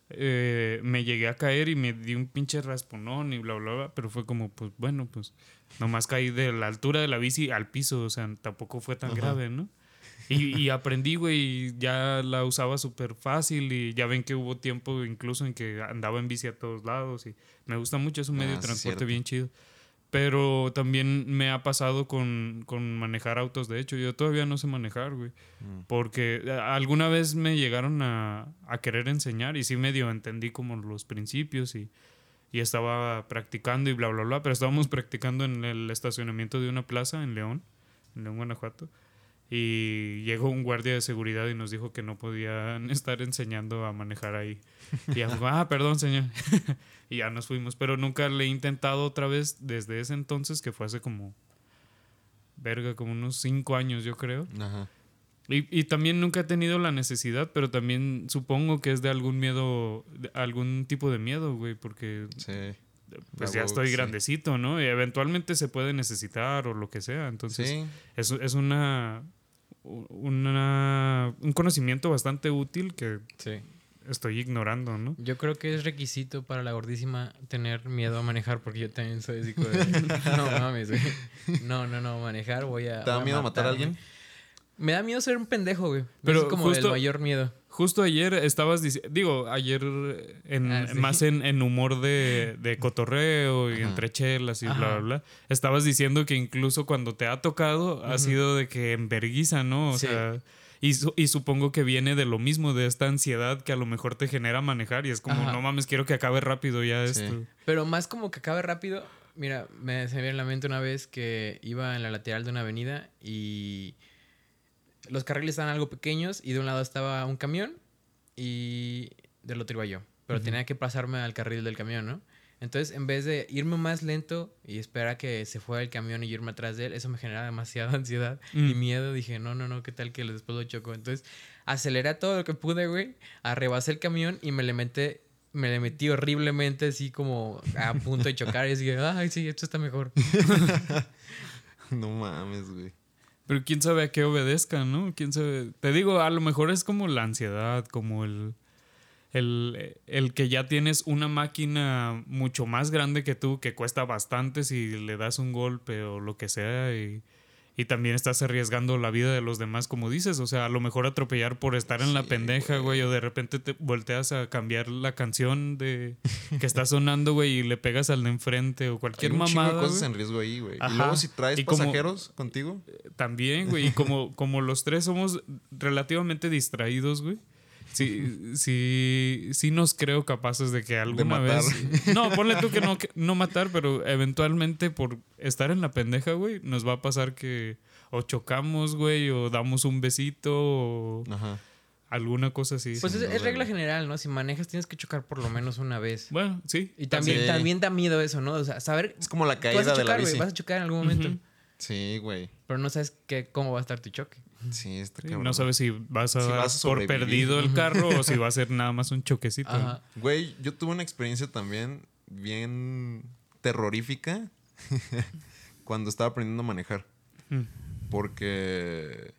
eh, me llegué a caer y me di un pinche rasponón y bla, bla, bla, pero fue como, pues bueno, pues nomás caí de la altura de la bici al piso, o sea, tampoco fue tan Ajá. grave, ¿no? Y, y aprendí, güey, ya la usaba súper fácil y ya ven que hubo tiempo incluso en que andaba en bici a todos lados y me gusta mucho, es un medio Ah, de sí, transporte bien chido. Pero también me ha pasado con, con manejar autos. De hecho, yo todavía no sé manejar, güey. Mm. Porque alguna vez me llegaron a, a querer enseñar y sí medio entendí como los principios y, y estaba practicando y bla, bla, bla. Pero estábamos practicando en el estacionamiento de una plaza en León, en León, Guanajuato. Y llegó un guardia de seguridad y nos dijo que no podían estar enseñando a manejar ahí. Y ya, ah, perdón, señor. y ya nos fuimos. Pero nunca le he intentado otra vez desde ese entonces, que fue hace como, verga, como unos cinco años, yo creo. Ajá. Y, y también nunca he tenido la necesidad, pero también supongo que es de algún miedo, de algún tipo de miedo, güey, porque Sí. pues Ah, ya estoy sí. grandecito, ¿no? Y eventualmente se puede necesitar o lo que sea. Entonces, Sí. es, es una, una, un conocimiento bastante útil que Sí. estoy ignorando, ¿no? Yo creo que es requisito para la gordísima tener miedo a manejar, porque yo también soy no mames, güey. No, no, no, manejar voy a. ¿Te da miedo matar a matarme". alguien? Me da miedo ser un pendejo, güey. Pero es como justo- el mayor miedo. Justo ayer estabas diciendo, digo, ayer en, Ah, sí. más en, en humor de, de cotorreo y Ajá. entre chelas y bla, bla, bla, estabas diciendo que incluso cuando te ha tocado ha sido de que enverguiza, ¿no? O Sí. sea, y, su- y supongo que viene de lo mismo, de esta ansiedad que a lo mejor te genera manejar y es como, Ajá. no mames, quiero que acabe rápido ya Sí. esto. Pero más como que acabe rápido. Mira, me se me viene a la mente una vez que iba en la lateral de una avenida y los carriles estaban algo pequeños y de un lado estaba un camión y del otro iba yo. Pero tenía que pasarme al carril del camión, ¿no? Entonces, en vez de irme más lento y esperar a que se fuera el camión y yo irme atrás de él, eso me generaba demasiada ansiedad y Mm. miedo. Dije, no, no, no, ¿qué tal que después lo choco? Entonces, aceleré todo lo que pude, güey. Arrebasé el camión y me le metí, me le metí horriblemente, así como a punto de chocar. Y dije, ay, sí, esto está mejor. No mames, güey. Pero quién sabe a qué obedezca, ¿no? Quién sabe. Te digo, a lo mejor es como la ansiedad, como el, el, el que ya tienes una máquina mucho más grande que tú, que cuesta bastante si le das un golpe o lo que sea, y, y también estás arriesgando la vida de los demás, como dices. O sea, a lo mejor atropellar por estar en la pendeja, güey, o de repente te volteas a cambiar la canción de que está sonando, güey, y le pegas al de enfrente o cualquier Hay un de cosas en riesgo ahí, güey. Y luego si traes Y como- pasajeros contigo, También, güey. Y como, como los tres somos relativamente distraídos, güey. Sí, sí, sí nos creo capaces de que alguna matar. vez. No, ponle tú que no, que no matar, pero eventualmente por estar en la pendeja, güey, nos va a pasar que o chocamos, güey, o damos un besito, o ajá. alguna cosa así. Pues es, regla general, ¿no? Si manejas tienes que chocar por lo menos una vez. Bueno, sí. Y también, Sí. también da miedo eso, ¿no? O sea, saber... Es como la Tú vas caída a de la chocar, güey. bici. Vas a chocar en algún momento. Sí, güey. Pero no sabes qué, cómo va a estar tu choque. Sí, está Sí, cabrón. no sabes si vas a Si dar vas a por perdido el carro o si va a ser nada más un choquecito. Ajá. Güey, yo tuve una experiencia también bien terrorífica cuando estaba aprendiendo a manejar. Mm. Porque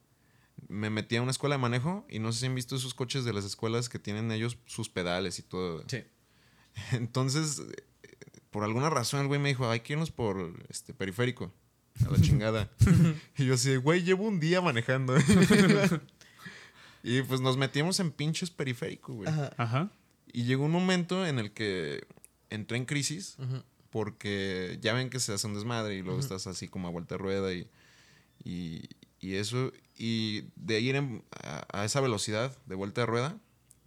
me metí a una escuela de manejo y no sé si han visto esos coches de las escuelas que tienen ellos sus pedales y todo. Sí. Entonces, eh, por alguna razón el güey me dijo, hay que irnos por este periférico. A la chingada. y yo así, güey, llevo un día manejando. y pues nos metimos en pinches periférico, güey. Ajá. Ajá. Y llegó un momento en el que entré en crisis Ujú. porque ya ven que se hace un desmadre y luego estás así como a vuelta de rueda y, y, y eso. Y de ir en- a, a esa velocidad de vuelta de rueda,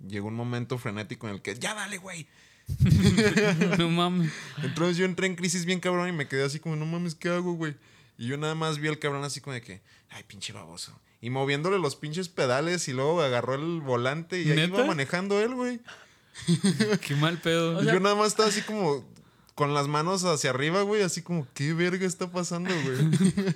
llegó un momento frenético en el que, ya dale, güey. No mames. Entonces yo entré en crisis bien cabrón y me quedé así como, no mames, ¿qué hago, güey? Y yo nada más vi al cabrón así como de que, ay, pinche baboso. Y moviéndole los pinches pedales y luego agarró el volante y ahí ¿Neta? iba manejando él, güey. Qué mal pedo. O Y sea- yo nada más estaba así como con las manos hacia arriba, güey, así como, ¿qué verga está pasando, güey?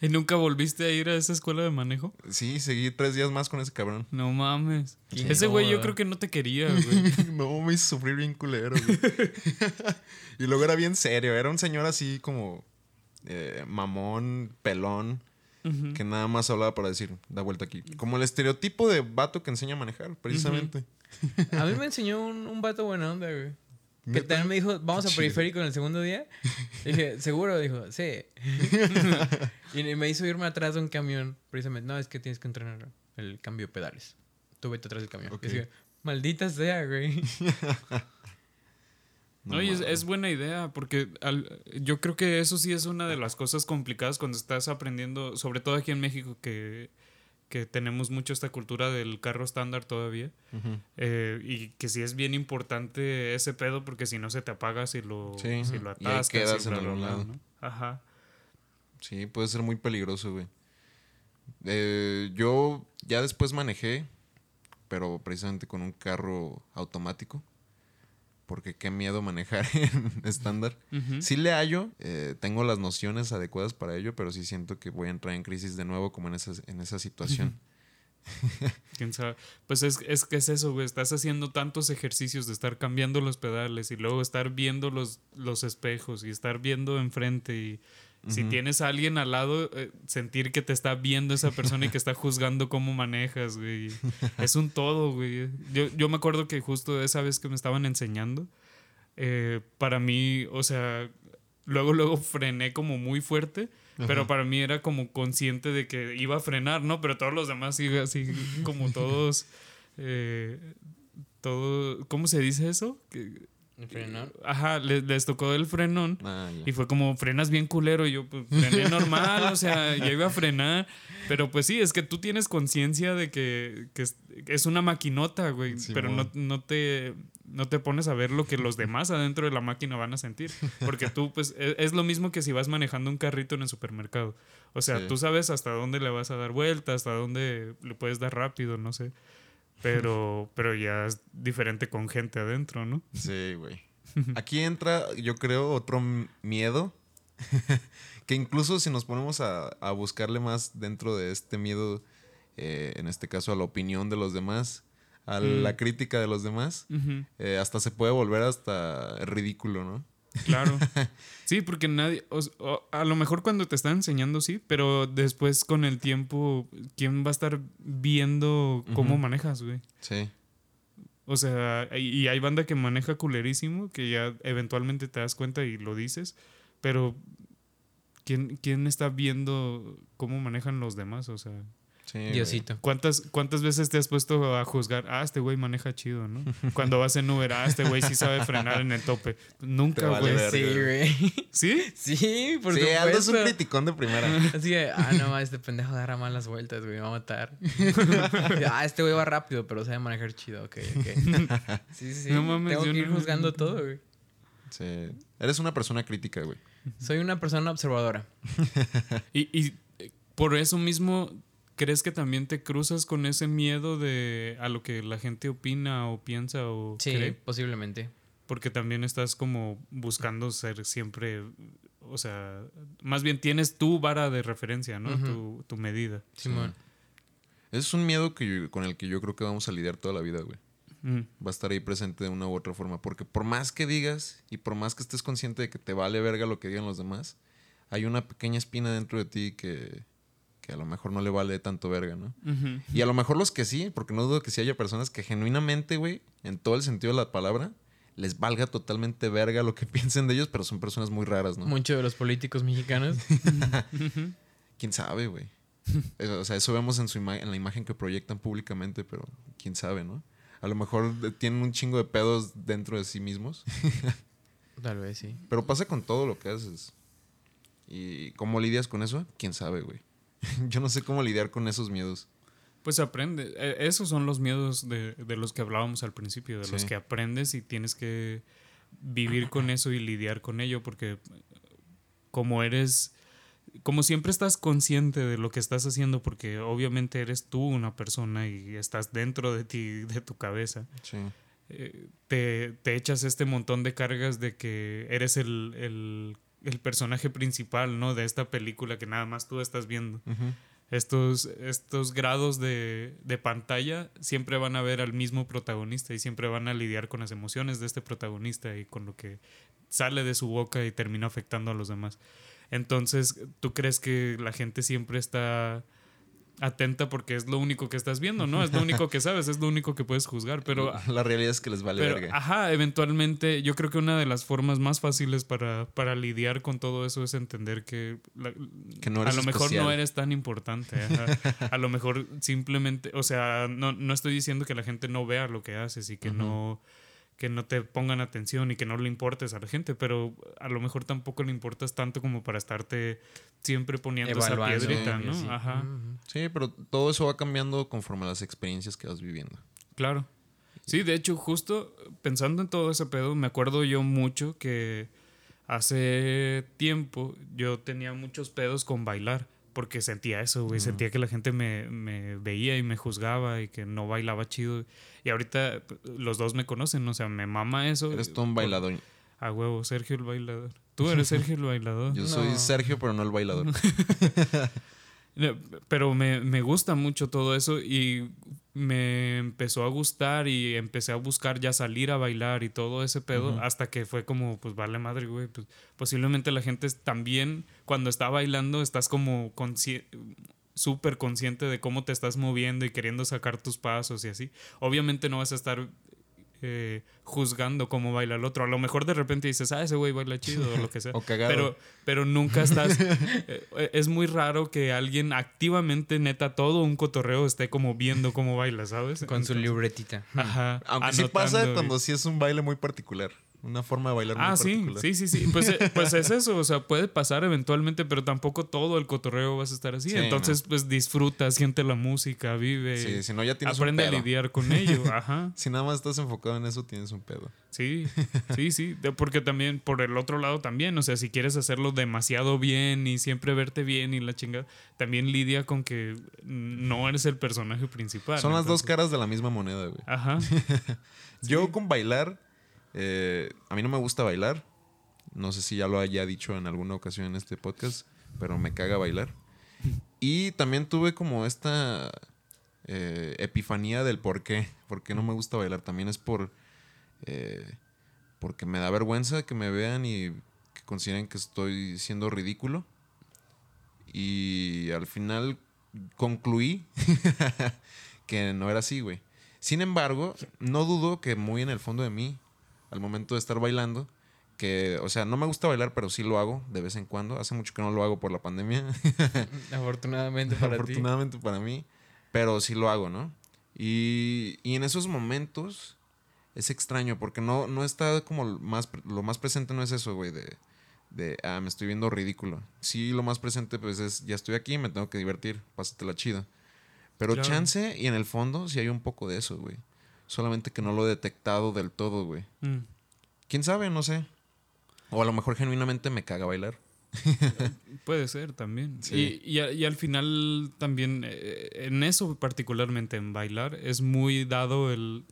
¿Y nunca volviste a ir a esa escuela de manejo? sí, seguí tres días más con ese cabrón. No mames. Qué Ese güey yo creo que no te quería, güey. no, me hizo sufrir bien culero, güey. y luego era bien serio, era un señor así como eh, mamón, pelón, que nada más hablaba para decir, da vuelta aquí. Como el estereotipo de vato que enseña a manejar, precisamente. A mí me enseñó un, un vato buena onda, güey. Que también me dijo, vamos a periférico en el segundo día. dije, ¿seguro? Dijo, sí. y me hizo irme atrás de un camión, precisamente. No, es que tienes que entrenar el cambio de pedales. Tú vete atrás del camión. Ok. Y dije, maldita sea, güey. No, y es, buena idea, porque al- yo creo que eso sí es una de las cosas complicadas cuando estás aprendiendo, sobre todo aquí en México, que, que tenemos mucho esta cultura del carro estándar todavía, eh, y que sí es bien importante ese pedo, porque si no se te apaga si lo, Sí. si lo Y ahí atascas. quedas y en bla, bla, algún lado. ¿no? Ajá. Sí, puede ser muy peligroso, güey. Eh, yo ya después manejé, pero precisamente con un carro automático. Porque qué miedo manejar en estándar. Sí le hallo, eh, tengo las nociones adecuadas para ello, pero sí siento que voy a entrar en crisis de nuevo como en esa, en esa situación. ¿Quién sabe? Pues es, es que es eso, güey. Estás haciendo tantos ejercicios de estar cambiando los pedales y luego estar viendo los, los espejos y estar viendo enfrente y si tienes a alguien al lado, eh, sentir que te está viendo esa persona y que está juzgando cómo manejas, güey. Es un todo, güey. Yo, yo me acuerdo que justo esa vez que me estaban enseñando, eh, para mí, o sea, luego, luego frené como muy fuerte. Pero para mí era como consciente de que iba a frenar, ¿no? Pero todos los demás sí, así como todos... eh, todo, ¿Cómo se dice eso? Que- Frenón. ajá, les, les tocó el frenón. Ah. Y fue como, frenas bien culero. Y yo, pues, frené normal, o sea, ya iba a frenar. Pero pues sí, es que tú tienes conciencia de que, que es, es una maquinota, güey. Pero no, no, te, no te pones a ver lo que los demás adentro de la máquina van a sentir. Porque tú, pues, es, es lo mismo que si vas manejando un carrito en el supermercado. O sea, Sí. tú sabes hasta dónde le vas a dar vuelta, hasta dónde le puedes dar rápido, no sé. Pero, pero ya es diferente con gente adentro, ¿no? Sí, güey. Aquí entra, yo creo, otro miedo. que incluso si nos ponemos a, a buscarle más dentro de este miedo, eh, en este caso a la opinión de los demás, a Mm. la crítica de los demás, eh, hasta se puede volver hasta ridículo, ¿no? Claro. Sí, porque nadie, o s- o a lo mejor cuando te están enseñando sí, pero después con el tiempo, ¿quién va a estar viendo cómo manejas, güey? Sí. O sea, y y hay banda que maneja culerísimo, que ya eventualmente te das cuenta y lo dices, pero ¿quién, ¿quién está viendo cómo manejan los demás? O sea, Sí, güey. Diosito. ¿cuántas, ¿cuántas veces te has puesto a juzgar? Ah, este güey maneja chido, ¿no? Cuando vas en Uber, ah, este güey sí sabe frenar en el tope. Nunca, vale güey. Sí, güey. ¿Sí? Sí, por Sí, supuesto. Aldo es un criticón de primera. Así que, ah, no, este pendejo agarra mal las vueltas, güey, me va a matar. ah, este güey va rápido, pero sabe manejar chido, ok, ok. Sí, sí, sí. No mames, Tengo yo que ir no- juzgando todo, güey. Sí. Eres una persona crítica, güey. Soy una persona observadora. Y, y eh, por eso mismo, ¿crees que también te cruzas con ese miedo de a lo que la gente opina o piensa o Sí, cree? posiblemente. Porque también estás como buscando ser siempre, o sea, más bien tienes tu vara de referencia, ¿no? Tu, tu medida. Simón. Es un miedo que yo- con el que yo creo que vamos a lidiar toda la vida, güey. Mm, Va a estar ahí presente de una u otra forma. Porque por más que digas y por más que estés consciente de que te vale verga lo que digan los demás, hay una pequeña espina dentro de ti que, que a lo mejor no le vale tanto verga, ¿no? Y a lo mejor los que sí, porque no dudo que sí haya personas que genuinamente, güey, en todo el sentido de la palabra, les valga totalmente verga lo que piensen de ellos, pero son personas muy raras, ¿no? Muchos de los políticos mexicanos. ¿Quién sabe, güey? O sea, eso vemos en, su en la imagen que proyectan públicamente, pero quién sabe, ¿no? A lo mejor tienen un chingo de pedos dentro de sí mismos, Tal vez sí. pero pasa con todo lo que haces. ¿Y cómo lidias con eso? ¿Quién sabe, güey? Yo no sé cómo lidiar con esos miedos. Pues aprende. Eh, Esos son los miedos de, de los que hablábamos al principio, de los que aprendes y tienes que vivir con eso y lidiar con ello, porque como eres, como siempre estás consciente de lo que estás haciendo, porque obviamente eres tú una persona y estás dentro de ti, de tu cabeza. Sí. eh, te, te echas este montón de cargas de que eres el, el, el personaje principal, ¿no? De esta película que nada más tú estás viendo. Estos, estos grados de, de pantalla siempre van a ver al mismo protagonista y siempre van a lidiar con las emociones de este protagonista y con lo que sale de su boca y termina afectando a los demás. Entonces, ¿tú crees que la gente siempre está atenta porque es lo único que estás viendo, ¿no? Es lo único que sabes, es lo único que puedes juzgar, pero La realidad es que les vale pero, verga. ajá, eventualmente yo creo que una de las formas más fáciles para, para lidiar con todo eso es entender que, la- Que no a lo mejor no eres tan importante. ajá. a lo mejor simplemente, o sea, no, no estoy diciendo que la gente no vea lo que haces y que no que no te pongan atención y que no le importes a la gente, pero a lo mejor tampoco le importas tanto como para estarte siempre poniendo esa piedrita, ¿no? así. Ajá. Sí, pero todo eso va cambiando conforme a las experiencias que vas viviendo. Claro. Sí, de hecho, justo pensando en todo ese pedo, me acuerdo yo mucho que hace tiempo yo tenía muchos pedos con bailar, porque sentía eso, güey. Sentía que la gente me, me veía y me juzgaba y que no bailaba chido. Y ahorita p- los dos me conocen, o sea, me mama eso. Eres tú un Por- bailador. A huevo, Sergio el bailador. Tú eres Sergio el bailador. Yo soy No. Sergio, pero no el bailador. Pero me, me gusta mucho todo eso y me empezó a gustar y empecé a buscar ya salir a bailar y todo ese pedo hasta que fue como, pues vale madre, güey. Pues, posiblemente la gente también cuando está bailando estás como consci- súper consciente de cómo te estás moviendo y queriendo sacar tus pasos y así. Obviamente no vas a estar eh, juzgando cómo baila el otro. A lo mejor de repente dices, ah, ese güey baila chido o lo que sea. O cagado. Pero, pero nunca estás. eh, es muy raro que alguien activamente, neta, todo un cotorreo esté como viendo cómo baila, ¿sabes? Con su libretita. Ajá. Aunque sí pasa y- cuando sí es un baile muy particular. Una forma de bailar muy Ah, sí, particular. sí, sí, sí. Pues, eh, pues es eso, o sea, puede pasar eventualmente, pero tampoco todo el cotorreo vas a estar así. Sí, Entonces, pues disfruta, siente la música, vive, Sí, si no ya tienes aprende un a pedo. lidiar con ello. Ajá. Si nada más estás enfocado en eso, tienes un pedo. Sí, sí, sí. Porque también, por el otro lado también, o sea, si quieres hacerlo demasiado bien y siempre verte bien y la chingada, también lidia con que no eres el personaje principal. Son las dos caras de la misma moneda, güey. Ajá. Yo con bailar, eh, a mí no me gusta bailar. No sé si ya lo haya dicho en alguna ocasión en este podcast, pero me caga bailar. Y también tuve como esta eh, epifanía del por qué. Por qué no me gusta bailar. También es por... eh, porque me da vergüenza que me vean y que consideren que estoy siendo ridículo. Y al final concluí que no era así, güey. Sin embargo, no dudo que muy en el fondo de mí, al momento de estar bailando, que, o sea, no me gusta bailar, pero sí lo hago de vez en cuando. Hace mucho que no lo hago por la pandemia. Afortunadamente para Afortunadamente para mí. Pero sí lo hago, ¿no? Y, y en esos momentos es extraño porque no, no está como más, lo más presente no es eso, güey, de, de, ah, me estoy viendo ridículo. Sí, lo más presente pues es, ya estoy aquí, me tengo que divertir, pásatela chido. Pero Claro. chance y en el fondo sí hay un poco de eso, güey. Solamente que no lo he detectado del todo, güey. Mm. ¿Quién sabe? No sé. O a lo mejor genuinamente me caga bailar. Puede ser también. Sí. Y, y, a- y al final también, eh, en eso particularmente, en bailar, es muy dado el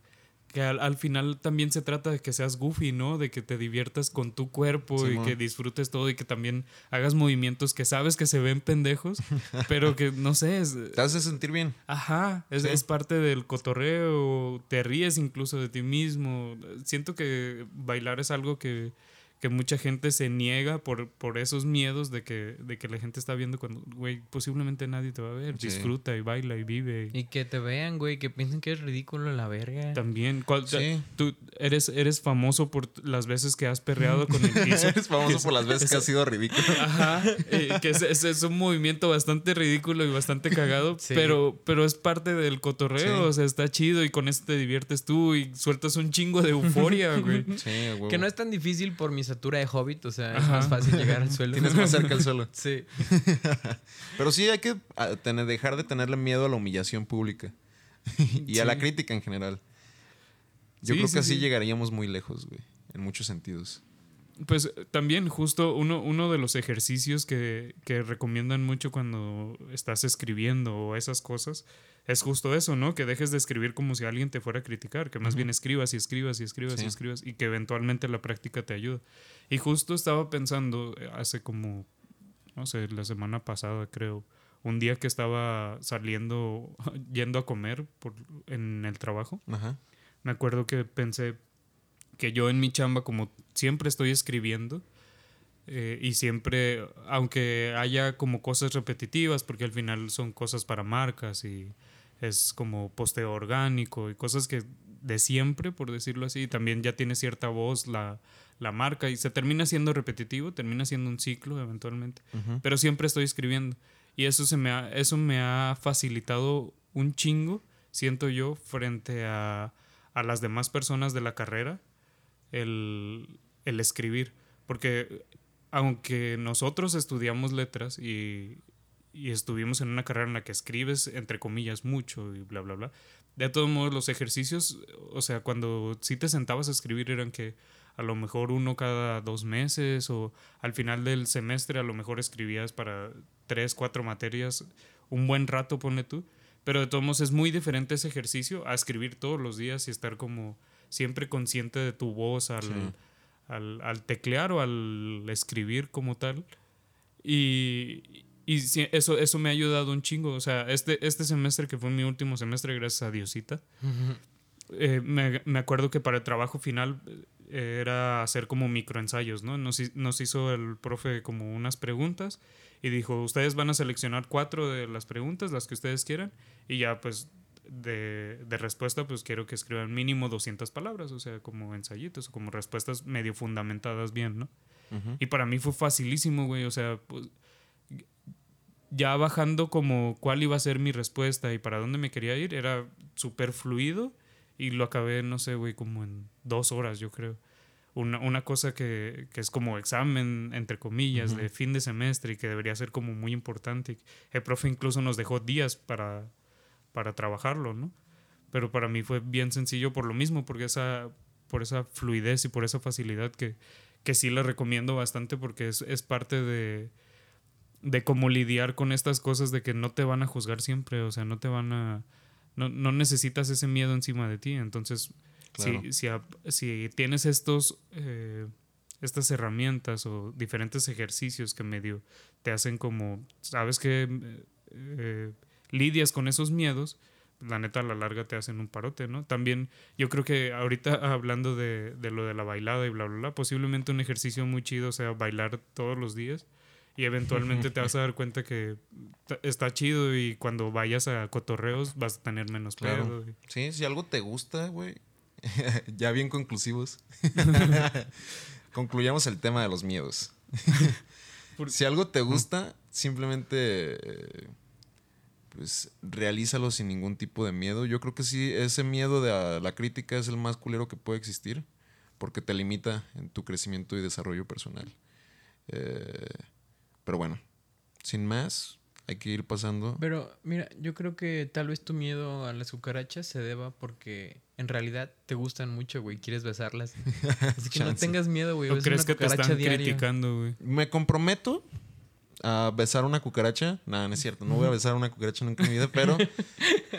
que al, al final también se trata de que seas goofy, ¿no? De que te diviertas con tu cuerpo y que disfrutes todo y que también hagas movimientos que sabes que se ven pendejos, pero que no sé, es, Te hace sentir bien. Ajá, es, Sí. es parte del cotorreo, te ríes incluso de ti mismo. Siento que bailar es algo que, que mucha gente se niega por, por esos miedos de que, de que la gente está viendo cuando, güey, posiblemente nadie te va a ver. Sí. Disfruta y baila y vive. Y que te vean, güey, que piensen que es ridículo la verga. También, ¿cuál- Sí. tú eres, eres famoso por las veces que has perreado con el piso. Eres famoso por las veces que has sido ridículo. Ajá, eh, que es, es- es un movimiento bastante ridículo y bastante cagado, Sí. pero, pero es parte del cotorreo, Sí. o sea, está chido y con eso te diviertes tú y sueltas un chingo de euforia, güey. Sí, huevo. Que no es tan difícil por mi estatura de hobbit, o sea, es más fácil llegar al suelo. Tienes más cerca el suelo. Sí. Pero sí hay que tener, dejar de tenerle miedo a la humillación pública. y a la crítica en general. Yo Sí, creo que así sí. llegaríamos muy lejos, güey. En muchos sentidos. Pues también justo uno, uno de los ejercicios que, que recomiendan mucho cuando estás escribiendo o esas cosas es justo eso, ¿no? Que dejes de escribir como si alguien te fuera a criticar, que más bien escribas y escribas y escribas Sí. y escribas y que eventualmente la práctica te ayuda. Y justo estaba pensando eh, hace como, no sé, la semana pasada creo, un día que estaba saliendo, yendo a comer por, en el trabajo me acuerdo que pensé que yo en mi chamba, como siempre estoy escribiendo, eh, y siempre, aunque haya como cosas repetitivas, porque al final son cosas para marcas y es como posteo orgánico y cosas que de siempre, por decirlo así, también ya tiene cierta voz la, la marca y se termina siendo repetitivo, termina siendo un ciclo eventualmente Ujú. pero siempre estoy escribiendo. Y eso, se me ha, eso me ha facilitado un chingo, siento yo, frente a, a las demás personas de la carrera, el, el escribir. Porque aunque nosotros estudiamos letras y, y estuvimos en una carrera en la que escribes, entre comillas, mucho y bla, bla, bla, de todos modos los ejercicios, o sea, cuando sí te sentabas a escribir eran que a lo mejor uno cada dos meses o al final del semestre a lo mejor escribías para tres, cuatro materias un buen rato, ponle tú. Pero de todos modos es muy diferente ese ejercicio a escribir todos los días y estar como siempre consciente de tu voz al, Sí. al, al teclear o al escribir como tal. Y, y eso, eso me ha ayudado un chingo. O sea, este, este semestre que fue mi último semestre, gracias a Diosita, eh, me, me acuerdo que para el trabajo final eh, era hacer como microensayos, ¿no? Nos, nos hizo el profe como unas preguntas y dijo, ustedes van a seleccionar cuatro de las preguntas, las que ustedes quieran, y ya pues de, de respuesta pues quiero que escriban mínimo 200 palabras, o sea, como ensayitos o como respuestas medio fundamentadas bien, ¿no? Y para mí fue facilísimo, güey. O sea, pues, ya bajando como cuál iba a ser mi respuesta y para dónde me quería ir, era súper fluido y lo acabé, no sé, güey, como en dos horas, yo creo. Una, una cosa que, que es como examen, entre comillas, de fin de semestre y que debería ser como muy importante. El profe incluso nos dejó días para, para trabajarlo, ¿no? Pero para mí fue bien sencillo por lo mismo, porque esa, por esa fluidez y por esa facilidad que, que sí le recomiendo bastante porque es, es parte de, de cómo lidiar con estas cosas de que no te van a juzgar siempre, o sea, no te van a... No, no necesitas ese miedo encima de ti, entonces Claro. si, si, si tienes estos, eh, estas herramientas o diferentes ejercicios que medio te hacen como, sabes que eh, lidias con esos miedos, la neta a la larga te hacen un parote, ¿no? También yo creo que ahorita hablando de, de lo de la bailada y bla, bla, bla, posiblemente un ejercicio muy chido sea bailar todos los días y eventualmente te vas a dar cuenta que está chido y cuando vayas a cotorreos vas a tener menos Claro. pedo. Sí, si algo te gusta, güey. ya bien conclusivos. concluyamos el tema de los miedos. Si algo te gusta, simplemente eh, pues realízalo sin ningún tipo de miedo. Yo creo que sí, ese miedo de a la crítica es el más culero que puede existir, porque te limita en tu crecimiento y desarrollo personal. Eh, pero bueno, sin más, hay que ir pasando. Pero mira, yo creo que tal vez tu miedo a las cucarachas se deba porque en realidad te gustan mucho, güey. Quieres besarlas. Así que no tengas miedo, güey. ¿O crees una que te están diario. criticando, güey? Me comprometo a besar una cucaracha. Nada, no es cierto. No voy a besar una cucaracha nunca en mi vida, pero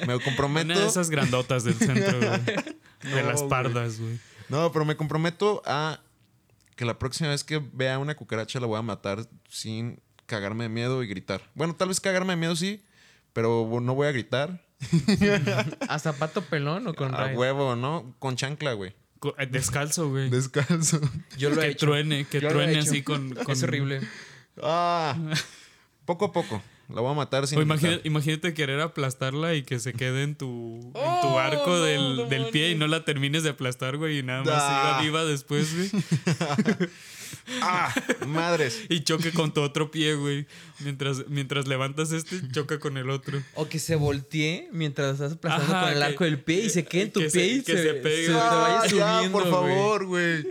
me comprometo. Una de esas grandotas del centro, güey. De No, las pardas, güey. No, pero me comprometo a que la próxima vez que vea una cucaracha la voy a matar sin cagarme de miedo y gritar. Bueno, tal vez cagarme de miedo sí, pero no voy a gritar. ¿A zapato pelón o con a huevo, ¿no? Con chancla, güey. Eh, Descalzo, güey. Descalzo. Yo lo he Que hecho. truene, que Yo lo he truene así con, con- Es horrible. Ah, poco a poco. La voy a matar sin O imagina- imagínate querer aplastarla y que se quede en tu, en tu Oh, arco no, del, no del pie y no la termines de aplastar, güey, y nada más Ah. siga viva después, güey. Ah, madres. Y choque con tu otro pie, güey. Mientras, mientras levantas este, choca con el otro. O que se voltee mientras estás aplastando Ajá, con el que- arco del pie y se quede en tu que se- pie y que se, se pegue. se Ah, vaya ya, subiendo, por güey. favor, güey.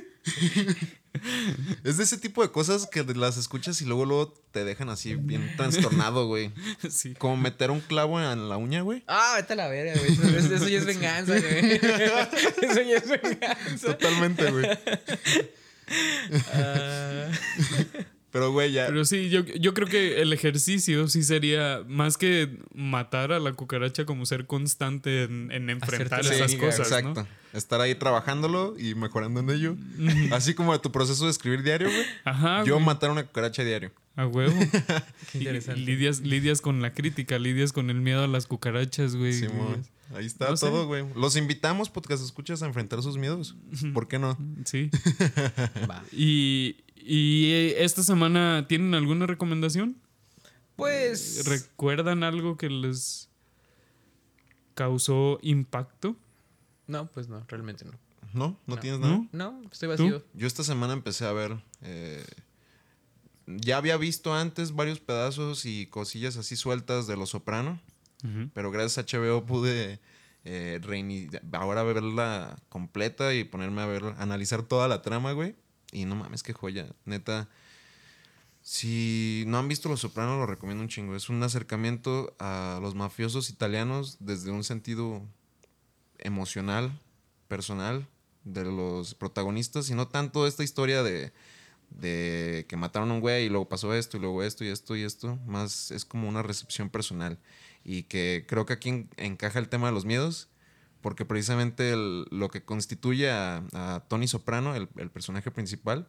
Es de ese tipo de cosas que las escuchas y luego, luego te dejan así bien trastornado, güey. Sí. Como meter un clavo en la uña, güey. Ah, vete a la verga, güey. Eso, ya es venganza, güey. Eso ya es venganza. Totalmente, güey. Ah, Pero, güey, ya. Pero sí, yo, yo creo que el ejercicio sí sería más que matar a la cucaracha como ser constante en, en enfrentar Hacerte esas cosas, Exacto. ¿no? Estar ahí trabajándolo y mejorando en ello. Así como de tu proceso de escribir diario, güey. Ajá, Yo güey, matar una cucaracha diario. a huevo. qué interesante. y lidias, lidias con la crítica, lidias con el miedo a las cucarachas, güey. Lidias- Ahí está No todo, güey. Los invitamos, podcast escuchas, a enfrentar sus miedos. ¿Por qué no? Sí. Va. Y, y eh, esta semana, ¿tienen alguna recomendación? Pues. ¿Recuerdan algo que les causó impacto? No, pues no, realmente no. ¿No? ¿No, No. tienes nada? ¿No? No, estoy vacío. Yo esta semana empecé a ver. eh, ya había visto antes varios pedazos y cosillas así sueltas de Los Soprano, pero gracias a HBO pude eh, ahora verla completa y ponerme a ver, analizar toda la trama, güey. Y no mames, qué joya. Neta. Si no han visto Los Soprano, lo recomiendo un chingo. Es un acercamiento a los mafiosos italianos desde un sentido emocional, personal de los protagonistas y no tanto esta historia de, de que mataron a un güey y luego pasó esto y luego esto y esto y esto. Más es como una recepción personal y que creo que aquí en- encaja el tema de los miedos porque precisamente el- lo que constituye a, a Tony Soprano, el, el personaje principal,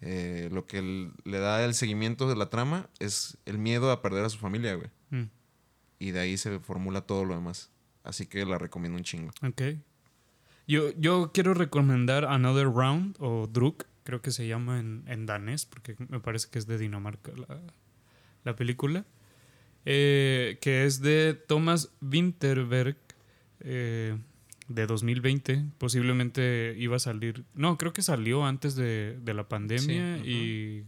eh, lo que el- le da el seguimiento de la trama es el miedo a perder a su familia, güey. Mm, Y de ahí se formula todo lo demás. Así que la recomiendo un chingo. ok. Yo, yo quiero recomendar Another Round o Druk, creo que se llama en, en danés, porque me parece que es de Dinamarca la, la película, eh, que es de Thomas Winterberg, eh, de 2020. Posiblemente iba a salir, no, creo que salió antes de, de la pandemia Sí, y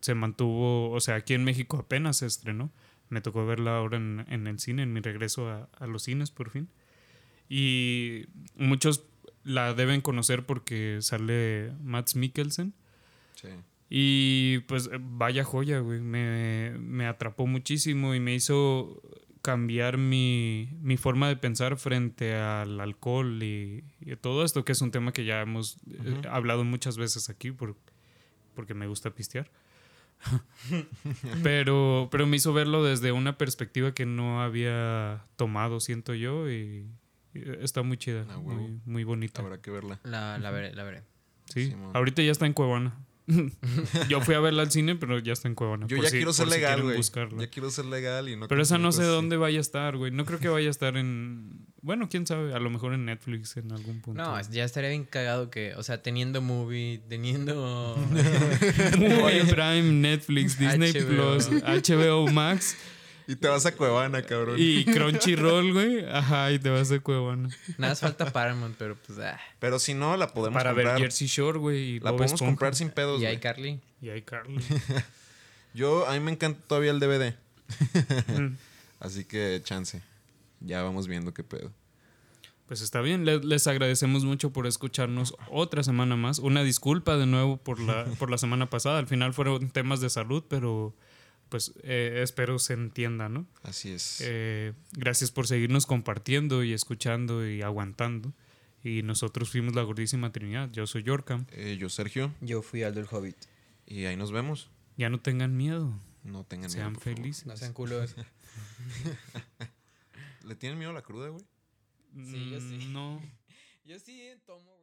se mantuvo, o sea, aquí en México apenas se estrenó. Me tocó verla ahora en, en el cine, en mi regreso a, a los cines por fin. Y muchos la deben conocer porque sale Mads Mikkelsen. Sí. Y pues vaya joya, güey. Me, me atrapó muchísimo y me hizo cambiar mi, mi forma de pensar frente al alcohol y, y todo esto, que es un tema que ya hemos eh, hablado muchas veces aquí por, porque me gusta pistear. pero, pero me hizo verlo desde una perspectiva que no había tomado, siento yo, y, y está muy chida, Ah, muy, muy bonita. Habrá que verla. La, la veré, la veré. Sí, Simón. ahorita ya está en Cuevana. Yo fui a verla al cine, pero ya está en Cuevana. Yo ya si- quiero ser legal, güey. ya quiero ser legal y no. Pero esa no sé dónde vaya a estar, güey. No creo que vaya a estar en... Bueno, quién sabe. A lo mejor en Netflix en algún punto. No, ya estaría bien cagado que, o sea, teniendo movie, teniendo. Movie Prime, Netflix, Disney HBO. Plus, HBO Max Y te vas a Cuevana, cabrón. Y Crunchyroll, güey. Ajá, y te vas a Cuevana. Nada más falta Paramount, pero pues ah. Pero si no, la podemos Para comprar. ver Jersey Shore, güey. la Bob podemos Esponja. comprar sin pedos, Y hay Carly. Y hay Carly. Yo, a mí me encanta todavía el DVD. Mm. Así que, chance. Ya vamos viendo qué pedo. Pues está bien, le- les agradecemos mucho por escucharnos otra semana más. Una disculpa de nuevo por la, por la semana pasada. Al final fueron temas de salud, pero pues eh, espero se entienda, ¿no? Así es. Eh, gracias por seguirnos compartiendo y escuchando y aguantando. Y nosotros fuimos la gordísima Trinidad. Yo soy Yorkam. Eh, yo, Sergio. Yo fui Aldo el Hobbit. Y ahí nos vemos. Ya no tengan miedo. No tengan Sean miedo. favor. felices. No sean culos. ¿Le tienen miedo a la cruda, güey? Sí, yo sí. Mm, No. Yo sí tomo.